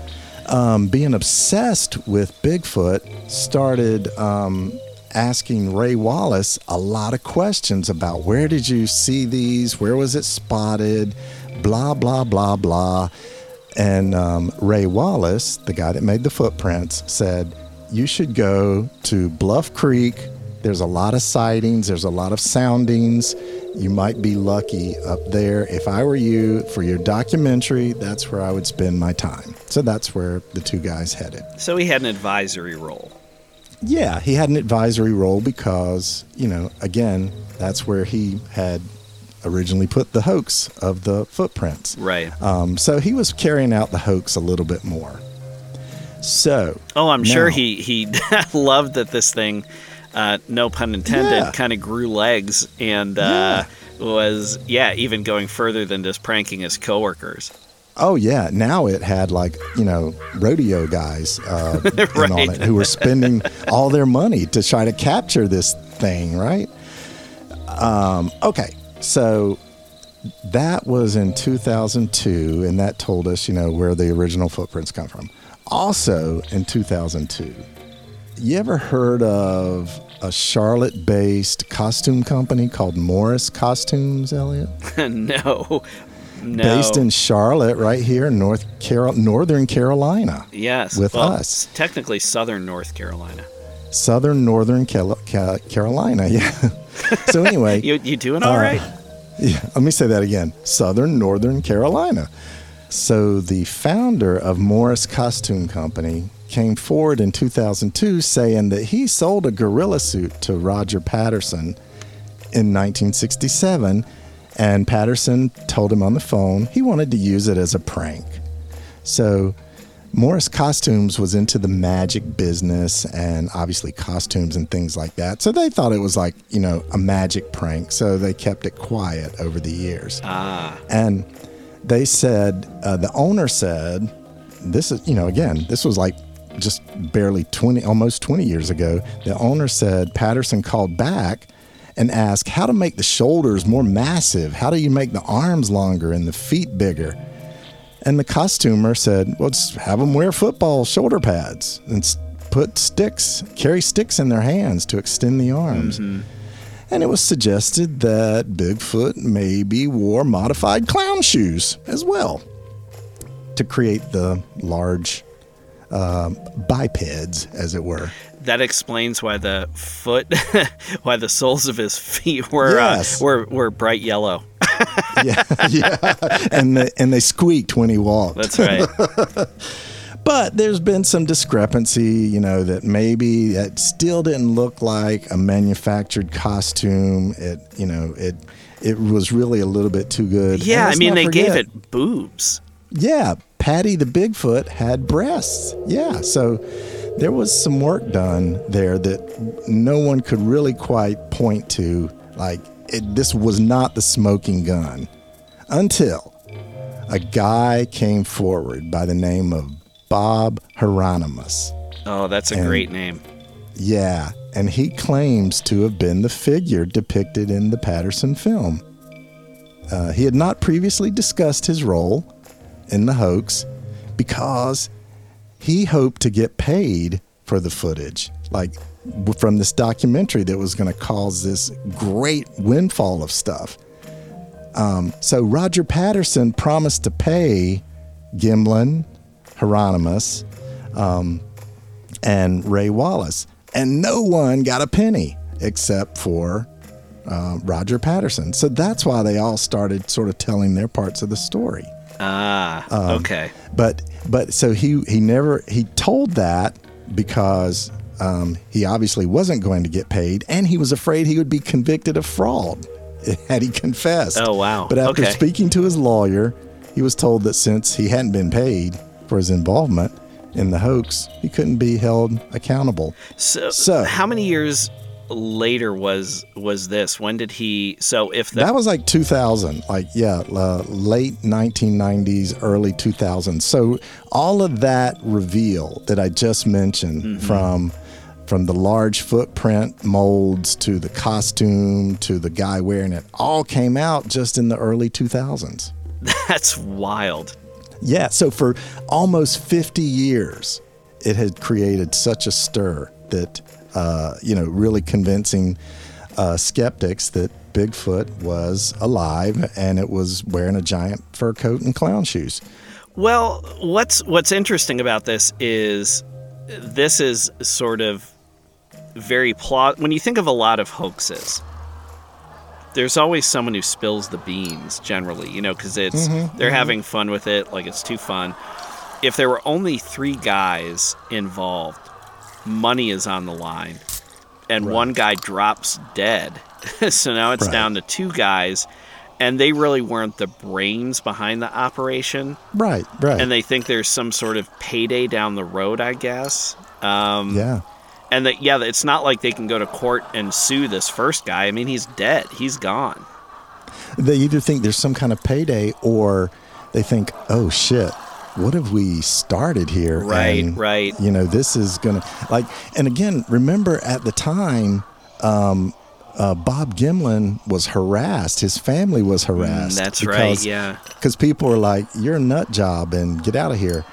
um, being obsessed with Bigfoot, started um, asking Ray Wallace a lot of questions about where did you see these? Where was it spotted? Blah, blah, blah, blah. And um, Ray Wallace, the guy that made the footprints, said, You should go to Bluff Creek. There's a lot of sightings, there's a lot of soundings. You might be lucky up there. If I were you, for your documentary, that's where I would spend my time. So that's where the two guys headed. So he had an advisory role. Yeah, he had an advisory role because, you know, again, that's where he had originally put the hoax of the footprints. Right. Um, so he was carrying out the hoax a little bit more. So, Oh, I'm sure he he loved that this thing, uh, no pun intended, Yeah. kind of grew legs and uh, was yeah even going further than just pranking his coworkers. oh yeah, now it had like you know rodeo guys uh, in on it who were spending all their money to try to capture this thing, right? Um, okay, so that was in 2002, and that told us you know where the original footprints come from. Also in 2002, you ever heard of a Charlotte-based costume company called Morris Costumes, Elliot? no, No. based in Charlotte, right here in North Carol, Northern Carolina, Yes. with well, us. Technically, southern North Carolina. Southern Northern Cal- Ca- Carolina. Yeah. so anyway, You, you doing all Uh, right? Yeah, let me say that again. Southern Northern Carolina. So the founder of Morris Costume Company came forward in 2002 saying that he sold a gorilla suit to Roger Patterson in 1967 and Patterson told him on the phone he wanted to use it as a prank. So Morris Costumes was into the magic business and obviously costumes and things like that. So they thought it was like, you know, a magic prank. So they kept it quiet over the years. Ah. And they said, uh, the owner said, this is, you know, again, this was like just barely 20, almost 20 years ago. The owner said Patterson called back and asked how to make the shoulders more massive. How do you make the arms longer and the feet bigger? And the costumer said, well, just have them wear football shoulder pads and put sticks, carry sticks in their hands to extend the arms. And it was suggested that Bigfoot maybe wore modified clown shoes as well to create the large um, bipeds, as it were. That explains why the foot, why the soles of his feet were Yes. uh, were were bright yellow. yeah, yeah. And they, and they squeaked when he walked. That's right. But there's been some discrepancy, you know, that maybe it still didn't look like a manufactured costume. It, you know, it it was really a little bit too good. yeah, I mean they gave it boobs. Yeah, Patty the Bigfoot had breasts. Yeah, so there was some work done there that no one could really quite point to. Like, it, this was not the smoking gun until a guy came forward by the name of Bob Heironimus. Oh, that's a And- great name. Yeah, and he claims to have been the figure depicted in the Patterson film. Uh, he had not previously discussed his role in the hoax because he hoped to get paid for the footage, like from this documentary that was going to cause this great windfall of stuff. Um, so Roger Patterson promised to pay Gimlin, Heironimus, and Ray Wallace. And no one got a penny except for uh, Roger Patterson. So that's why they all started sort of telling their parts of the story. Ah, Um, okay. But but so he he never he told that because um, he obviously wasn't going to get paid, and he was afraid he would be convicted of fraud had he confessed. Oh, wow. But after Okay. speaking to his lawyer, he was told that since he hadn't been paid for his involvement in the hoax, he couldn't be held accountable. So, so- how many years later was was this? When did he? So if the That was like 2000, like yeah, uh, late 1990s, early 2000s. So all of that reveal that I just mentioned Mm-hmm. from from the large footprint molds to the costume to the guy wearing it all came out just in the early 2000s. that's wild. Yeah, so for almost 50 years, it had created such a stir that, uh, you know, really convincing uh, skeptics that Bigfoot was alive and it was wearing a giant fur coat and clown shoes. Well, what's what's interesting about this is this is sort of very plot. When you think of a lot of hoaxes, there's always someone who spills the beans. Generally, you know, because it's they're having fun with it, like it's too fun. If there were only three guys involved, money is on the line, and one guy drops dead. so now it's Right. down to two guys. And they really weren't the brains behind the operation Right, right. and they think there's some sort of payday down the road, I guess. Um, yeah. And that, yeah, it's not like they can go to court and sue this first guy. I mean, he's dead. He's gone. They either think there's some kind of payday or they think, oh shit, what have we started here? Right, And, right. You know, this is going to, like, and again, remember at the time, um, uh, Bob Gimlin was harassed. His family was harassed. Mm, that's right, yeah. Because people were like, you're a nut job and get out of here.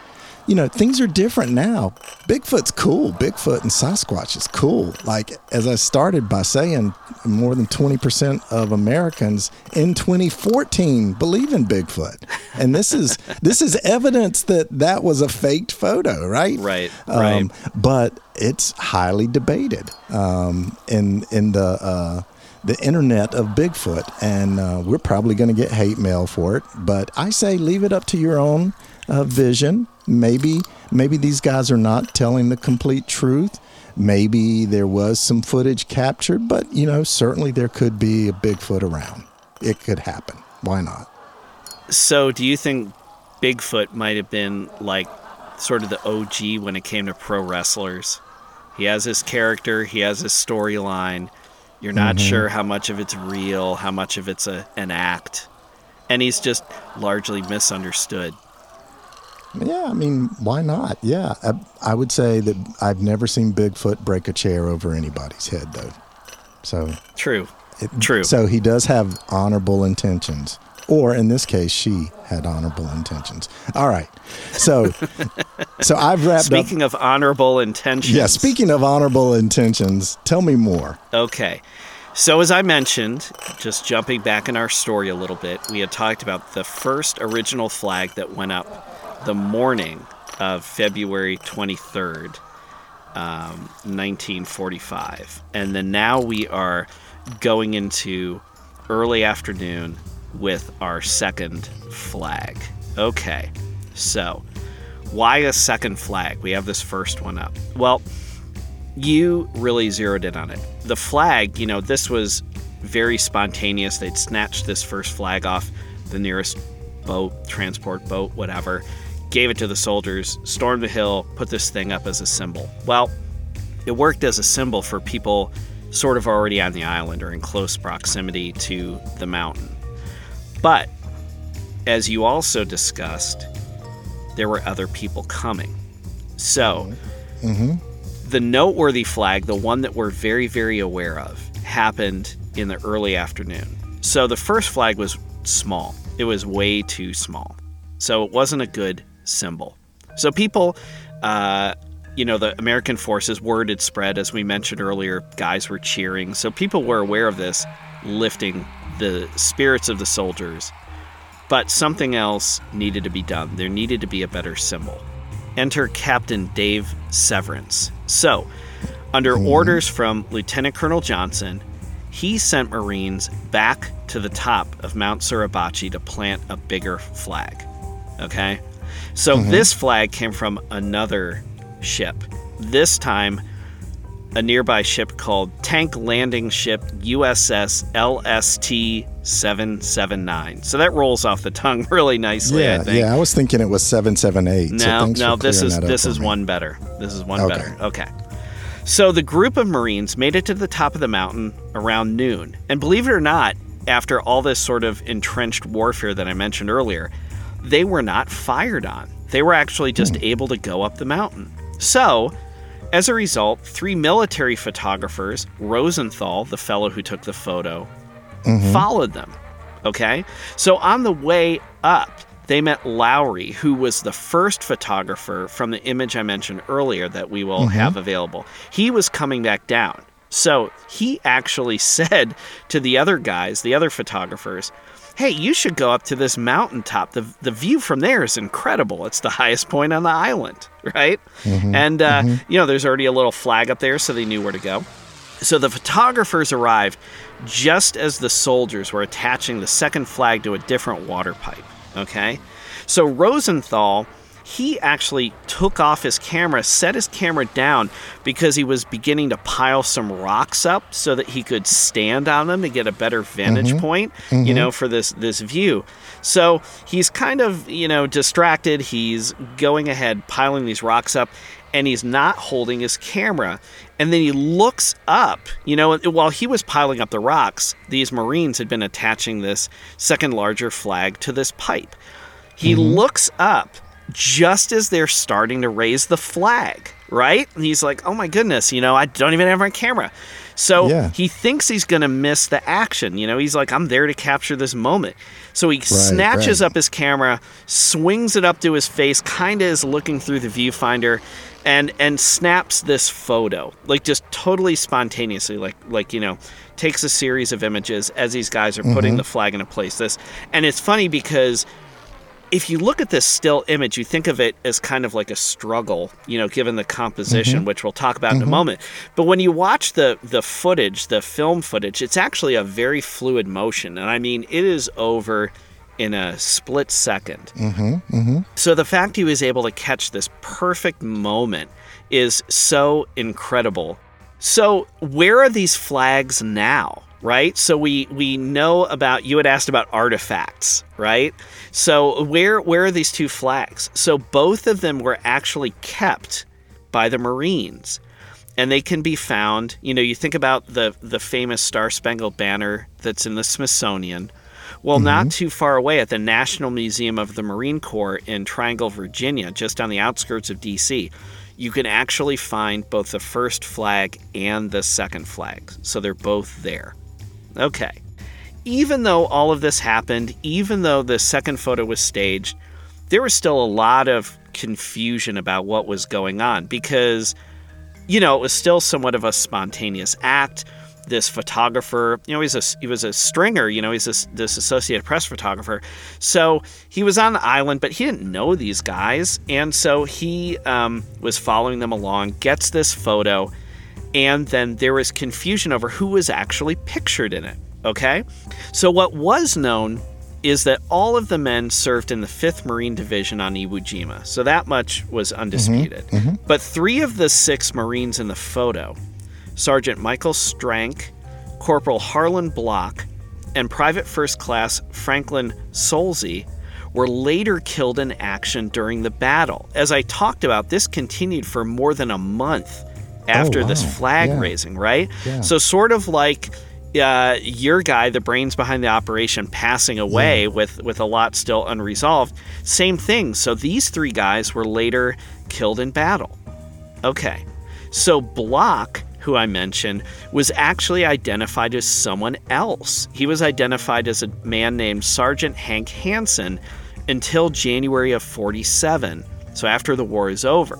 You know, things are different now. Bigfoot's cool. Bigfoot and Sasquatch is cool. Like, as I started by saying, more than 20% of Americans in 2014 believe in Bigfoot. And this is this is evidence that that was a faked photo, right? Right, right. Um, but it's highly debated um, in in the uh, the internet of Bigfoot, and uh, we're probably going to get hate mail for it. But I say leave it up to your own uh, vision. Maybe maybe these guys are not telling the complete truth. Maybe there was some footage captured, but you know certainly there could be a Bigfoot around. It could happen. Why not? So, do you think Bigfoot might have been like sort of the OG when it came to pro wrestlers? He has his character, he has his storyline. You're not Mm-hmm. sure how much of it's real, how much of it's a, an act. And he's just largely misunderstood. Yeah, I mean, why not? Yeah, I, I would say that I've never seen Bigfoot break a chair over anybody's head, though. So True. It, True. So he does have honorable intentions, or in this case, she had honorable intentions. All right. So, so I've wrapped Speaking of honorable intentions. Yeah. Speaking of honorable intentions, tell me more. Okay. So, as I mentioned, just jumping back in our story a little bit, we had talked about the first original flag that went up the morning of February 23rd, um, 1945. And then now we are going into early afternoon with our second flag. Okay. So, why a second flag? We have this first one up. Well, you really zeroed in on it. The flag, you know, this was very spontaneous. They'd snatched this first flag off the nearest boat, transport boat, whatever, gave it to the soldiers, stormed the hill, put this thing up as a symbol. Well, it worked as a symbol for people sort of already on the island or in close proximity to the mountain. But as you also discussed, there were other people coming. So, mm-hmm. the noteworthy flag, the one that we're very, very aware of, happened in the early afternoon. So the first flag was small, it was way too small. So it wasn't a good symbol. So people, uh, you know, the American forces, word had spread, as we mentioned earlier, guys were cheering. So people were aware of this, lifting the spirits of the soldiers. But something else needed to be done. There needed to be a better symbol. Enter Captain Dave Severance. So, under orders from Lieutenant Colonel Johnson, he sent Marines back to the top of Mount Suribachi to plant a bigger flag. Okay? So, mm-hmm. this flag came from another ship. This time, a nearby ship called Tank Landing Ship USS LST 779. So that rolls off the tongue really nicely, I Yeah, think. yeah. I was thinking it was seven seven eight. No, so no, this is this is me. one better. This is one Okay. better. Okay. So the group of Marines made it to the top of the mountain around noon. And believe it or not, after all this sort of entrenched warfare that I mentioned earlier, they were not fired on. They were actually just Hmm. able to go up the mountain. So, as a result, three military photographers, Rosenthal, the fellow who took the photo, followed them. Okay? So on the way up, they met Lowery, who was the first photographer from the image I mentioned earlier that we will have available. He was coming back down. So he actually said to the other guys, the other photographers, hey, you should go up to this mountaintop. The, the view from there is incredible. It's the highest point on the island, right? And, uh, you know, there's already a little flag up there, so they knew where to go. So the photographers arrived just as the soldiers were attaching the second flag to a different water pipe. Okay? So Rosenthal, he actually took off his camera, set his camera down because he was beginning to pile some rocks up so that he could stand on them to get a better vantage mm-hmm. point, you mm-hmm. know, for this this view. So he's kind of, you know, distracted. He's going ahead, piling these rocks up, and he's not holding his camera. And then he looks up, you know, while he was piling up the rocks, these Marines had been attaching this second larger flag to this pipe. He mm-hmm. looks up just as they're starting to raise the flag, right? And he's like, oh my goodness, you know, I don't even have my camera. So Yeah. he thinks he's going to miss the action. You know, he's like, I'm there to capture this moment. So he snatches right. up his camera, swings it up to his face, kind of is looking through the viewfinder, and and snaps this photo, like just totally spontaneously, like like you know, takes a series of images as these guys are putting mm-hmm. the flag into place. This, and it's funny because if you look at this still image, you think of it as kind of like a struggle, you know, given the composition, mm-hmm. which we'll talk about in a mm-hmm. moment. But when you watch the the footage, the film footage, it's actually a very fluid motion, and I mean, it is over in a split 2nd mm-hmm. So the fact he was able to catch this perfect moment is so incredible. So where are these flags now? Right? So we we know about you had asked about artifacts, right? So where where are these two flags? So both of them were actually kept by the Marines. And they can be found, you know, you think about the the famous Star Spangled Banner that's in the Smithsonian. Well, not mm-hmm. too far away at the National Museum of the Marine Corps in Triangle, Virginia, just on the outskirts of DC, you can actually find both the first flag and the second flag. So they're both there. Okay. Even though all of this happened, even though the second photo was staged, there was still a lot of confusion about what was going on because, you know, it was still somewhat of a spontaneous act. This photographer, you know, he's a he was a stringer, you know, he's this, this Associated Press photographer. So he was on the island, but he didn't know these guys, and so he um, was following them along, gets this photo, and then there was confusion over who was actually pictured in it. Okay, so what was known is that all of the men served in the 5th Marine Division on Iwo Jima, so that much was mm-hmm. undisputed. Mm-hmm. But three of the six Marines in the photo, Sergeant Michael Strank, Corporal Harlan Block, and Private First Class Franklin Sousley, were later killed in action during the battle. As I talked about, this continued for more than a month after this wow. flag Yeah. raising, right? Yeah. So, sort of like uh, your guy, the brains behind the operation, passing away with, with a lot still unresolved. Same thing. So, these three guys were later killed in battle. Okay. So Block, who I mentioned, was actually identified as someone else. He was identified as a man named Sergeant Hank Hansen until January of 47, so after the war is over.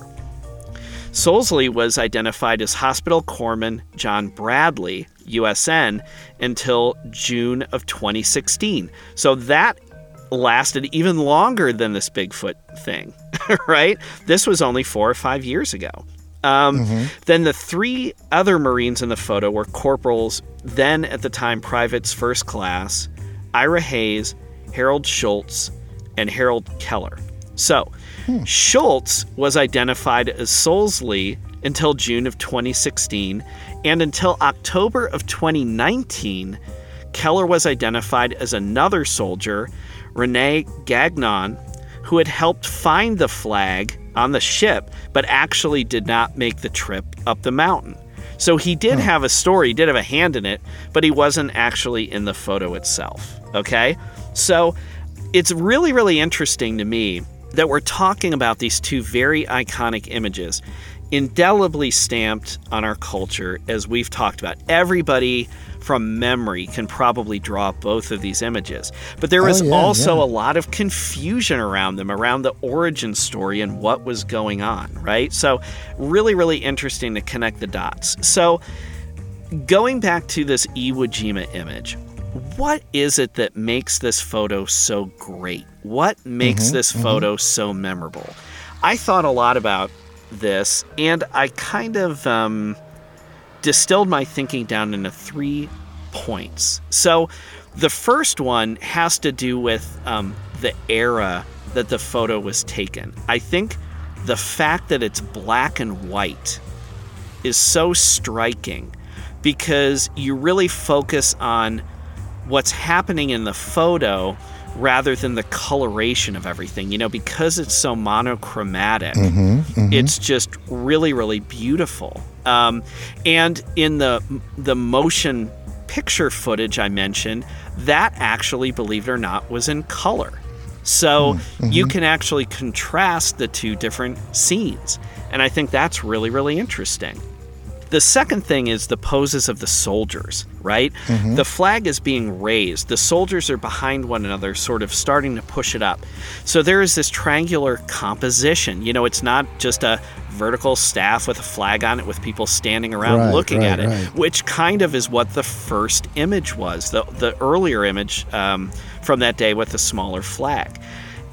Sousley was identified as Hospital Corpsman John Bradley, USN, until June of 2016. So that lasted even longer than this Bigfoot thing, right? This was only four or five years ago. Um, Then the three other Marines in the photo were corporals, then at the time privates first class, Ira Hayes, Harold Schultz, and Harold Keller. So, hmm. Schultz was identified as Sousley until June of 2016, and until October of 2019, Keller was identified as another soldier, Rene Gagnon, who had helped find the flag on the ship, but actually did not make the trip up the mountain. So he did hmm. have a story, he did have a hand in it, but he wasn't actually in the photo itself. Okay? So it's really, really interesting to me that we're talking about these two very iconic images, indelibly stamped on our culture, as we've talked about. Everybody from memory can probably draw both of these images. But there was Oh, yeah, also yeah. a lot of confusion around them, around the origin story and what was going on, right? So, really, really interesting to connect the dots. So, going back to this Iwo Jima image, what is it that makes this photo so great? What makes this photo so memorable? I thought a lot about this, and I kind of um, distilled my thinking down into three points. So, the first one has to do with um, the era that the photo was taken. I think the fact that it's black and white is so striking because you really focus on what's happening in the photo rather than the coloration of everything. You know, because it's so monochromatic, mm-hmm, mm-hmm. it's just really, really beautiful. Um, and in the the motion picture footage I mentioned, that actually, believe it or not, was in color. So mm, you mm-hmm. can actually contrast the two different scenes. And I think that's really, really interesting. The second thing is the poses of the soldiers, right? The flag is being raised. The soldiers are behind one another, sort of starting to push it up. So there is this triangular composition. You know, it's not just a vertical staff with a flag on it with people standing around Right, looking right, at it, right. which kind of is what the first image was, the, the earlier image um, from that day with the smaller flag.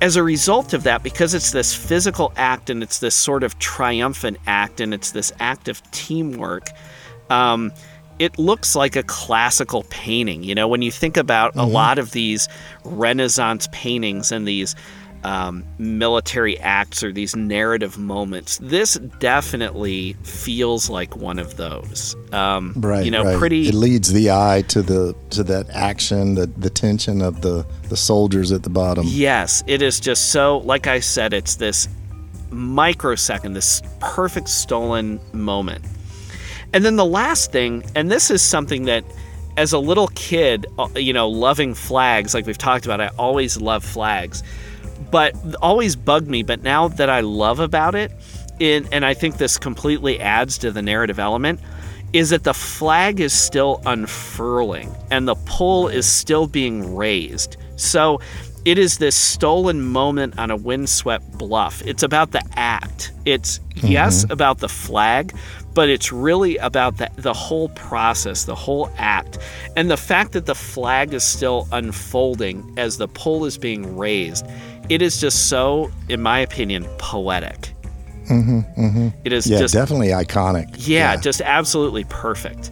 As a result of that, because it's this physical act and it's this sort of triumphant act and it's this act of teamwork, um, it looks like a classical painting. You know, when you think about a lot of these Renaissance paintings and these um, military acts or these narrative moments, this definitely feels like one of those. Um, Right. You know, right. pretty. It leads the eye to the to that action, the the tension of the the soldiers at the bottom. Yes, it is just so, like I said, it's this microsecond, this perfect stolen moment. And then the last thing, and this is something that as a little kid, uh, you know, loving flags, like we've talked about, I always love flags, but always bugged me. But now that I love about it, in, and I think this completely adds to the narrative element, is that the flag is still unfurling and the pole is still being raised. So it is this stolen moment on a windswept bluff. It's about the act. It's, mm-hmm. yes, about the flag, but it's really about the, the whole process, the whole act. And the fact that the flag is still unfolding as the pole is being raised, it is just so, in my opinion, poetic. Mm-hmm, It is Yeah, just definitely iconic. yeah, just absolutely perfect.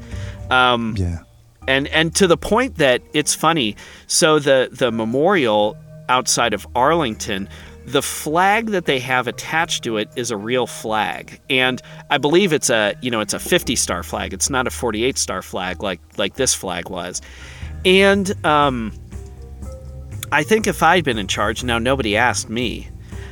Um, yeah. and and to the point that it's funny. So the the memorial outside of Arlington, the flag that they have attached to it is a real flag, and I believe it's a you know it's a 50 star flag. It's not a 48 star flag like like this flag was, and um, I think if I'd been in charge, now nobody asked me,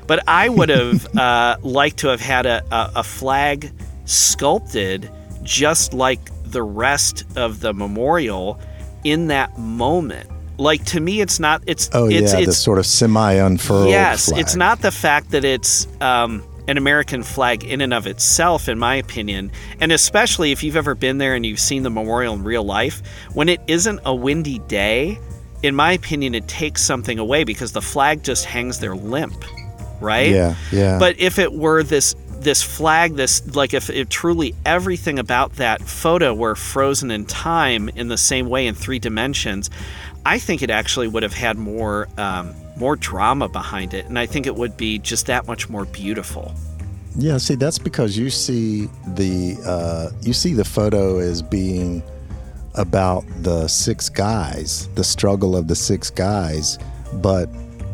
but I would have uh, liked to have had a, a, a flag sculpted just like the rest of the memorial in that moment. Like to me, it's not. It's Oh it's yeah, the sort of semi-unfurled. yes. flag. It's not the fact that it's um, an American flag in and of itself, in my opinion, and especially if you've ever been there and you've seen the memorial in real life, when it isn't a windy day, in my opinion, it takes something away because the flag just hangs there limp, right? Yeah, yeah. But if it were this this flag, this like if it truly everything about that photo were frozen in time in the same way in three dimensions, I think it actually would have had more um, more drama behind it, and I think it would be just that much more beautiful. Yeah, see, that's because you see the uh, you see the photo as being about the six guys, the struggle of the six guys, but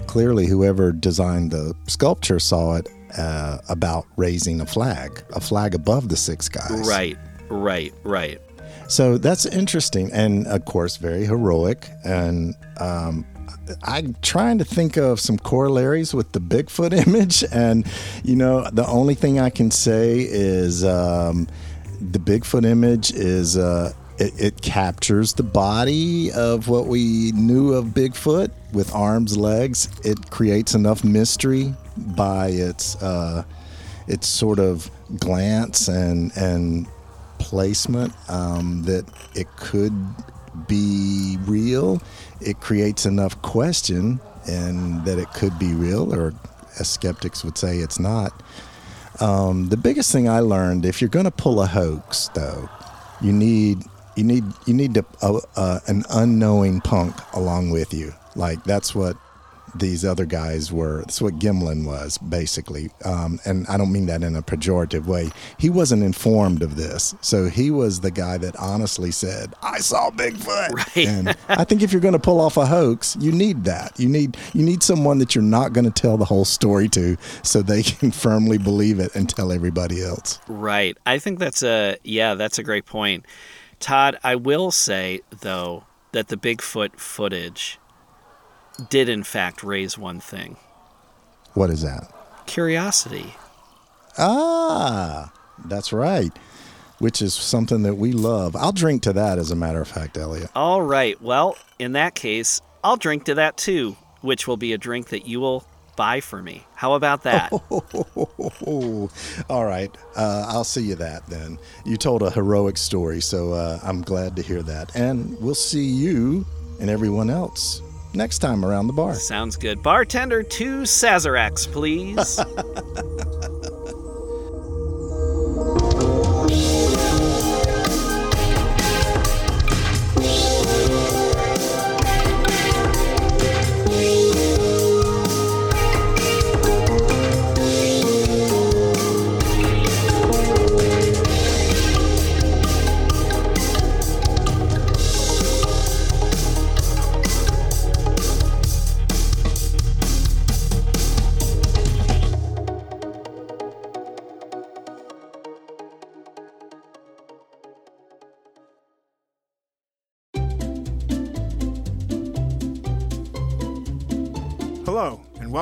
clearly, whoever designed the sculpture saw it uh, about raising a flag, a flag above the six guys. Right, right, right. So that's interesting, and of course, very heroic. And um, I'm trying to think of some corollaries with the Bigfoot image, and you know, the only thing I can say is um, the Bigfoot image is. Uh, it, it captures the body of what we knew of Bigfoot with arms, legs. It creates enough mystery by its uh, its sort of glance and and placement um, that it could be real. It creates enough question and that it could be real, or as skeptics would say, it's not. Um, the biggest thing I learned, if you're going to pull a hoax, though, you need you need you need to, uh, uh, an unknowing punk along with you. Like that's what these other guys were. That's what Gimlin was basically. Um, and I don't mean that in a pejorative way. He wasn't informed of this, so he was the guy that honestly said, "I saw Bigfoot." Right. And I think if you're going to pull off a hoax, you need that. You need you need someone that you're not going to tell the whole story to, so they can firmly believe it and tell everybody else. Right. I think that's a yeah, that's a great point. Todd, I will say though that the Bigfoot footage did in fact raise one thing. What is that? Curiosity. Ah, that's right. Which is something that we love. I'll drink to that, as a matter of fact, Elliot. All right. Well, in that case, I'll drink to that too, which will be a drink that you will buy for me. How about that? All right. Uh, I'll see you that then. You told a heroic story, so uh, I'm glad to hear that. And we'll see you and everyone else next time around the bar. Sounds good. Bartender, two Sazeracs, please.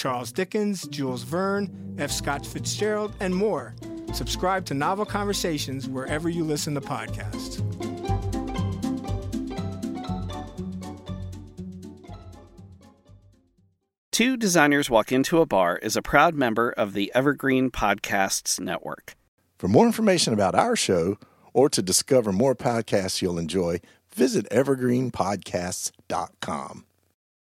Charles Dickens, Jules Verne, F. Scott Fitzgerald, and more. Subscribe to Novel Conversations wherever you listen to podcasts. Two Designers Walk Into a Bar is a proud member of the Evergreen Podcasts Network. For more information about our show or to discover more podcasts you'll enjoy, visit evergreenpodcasts.com.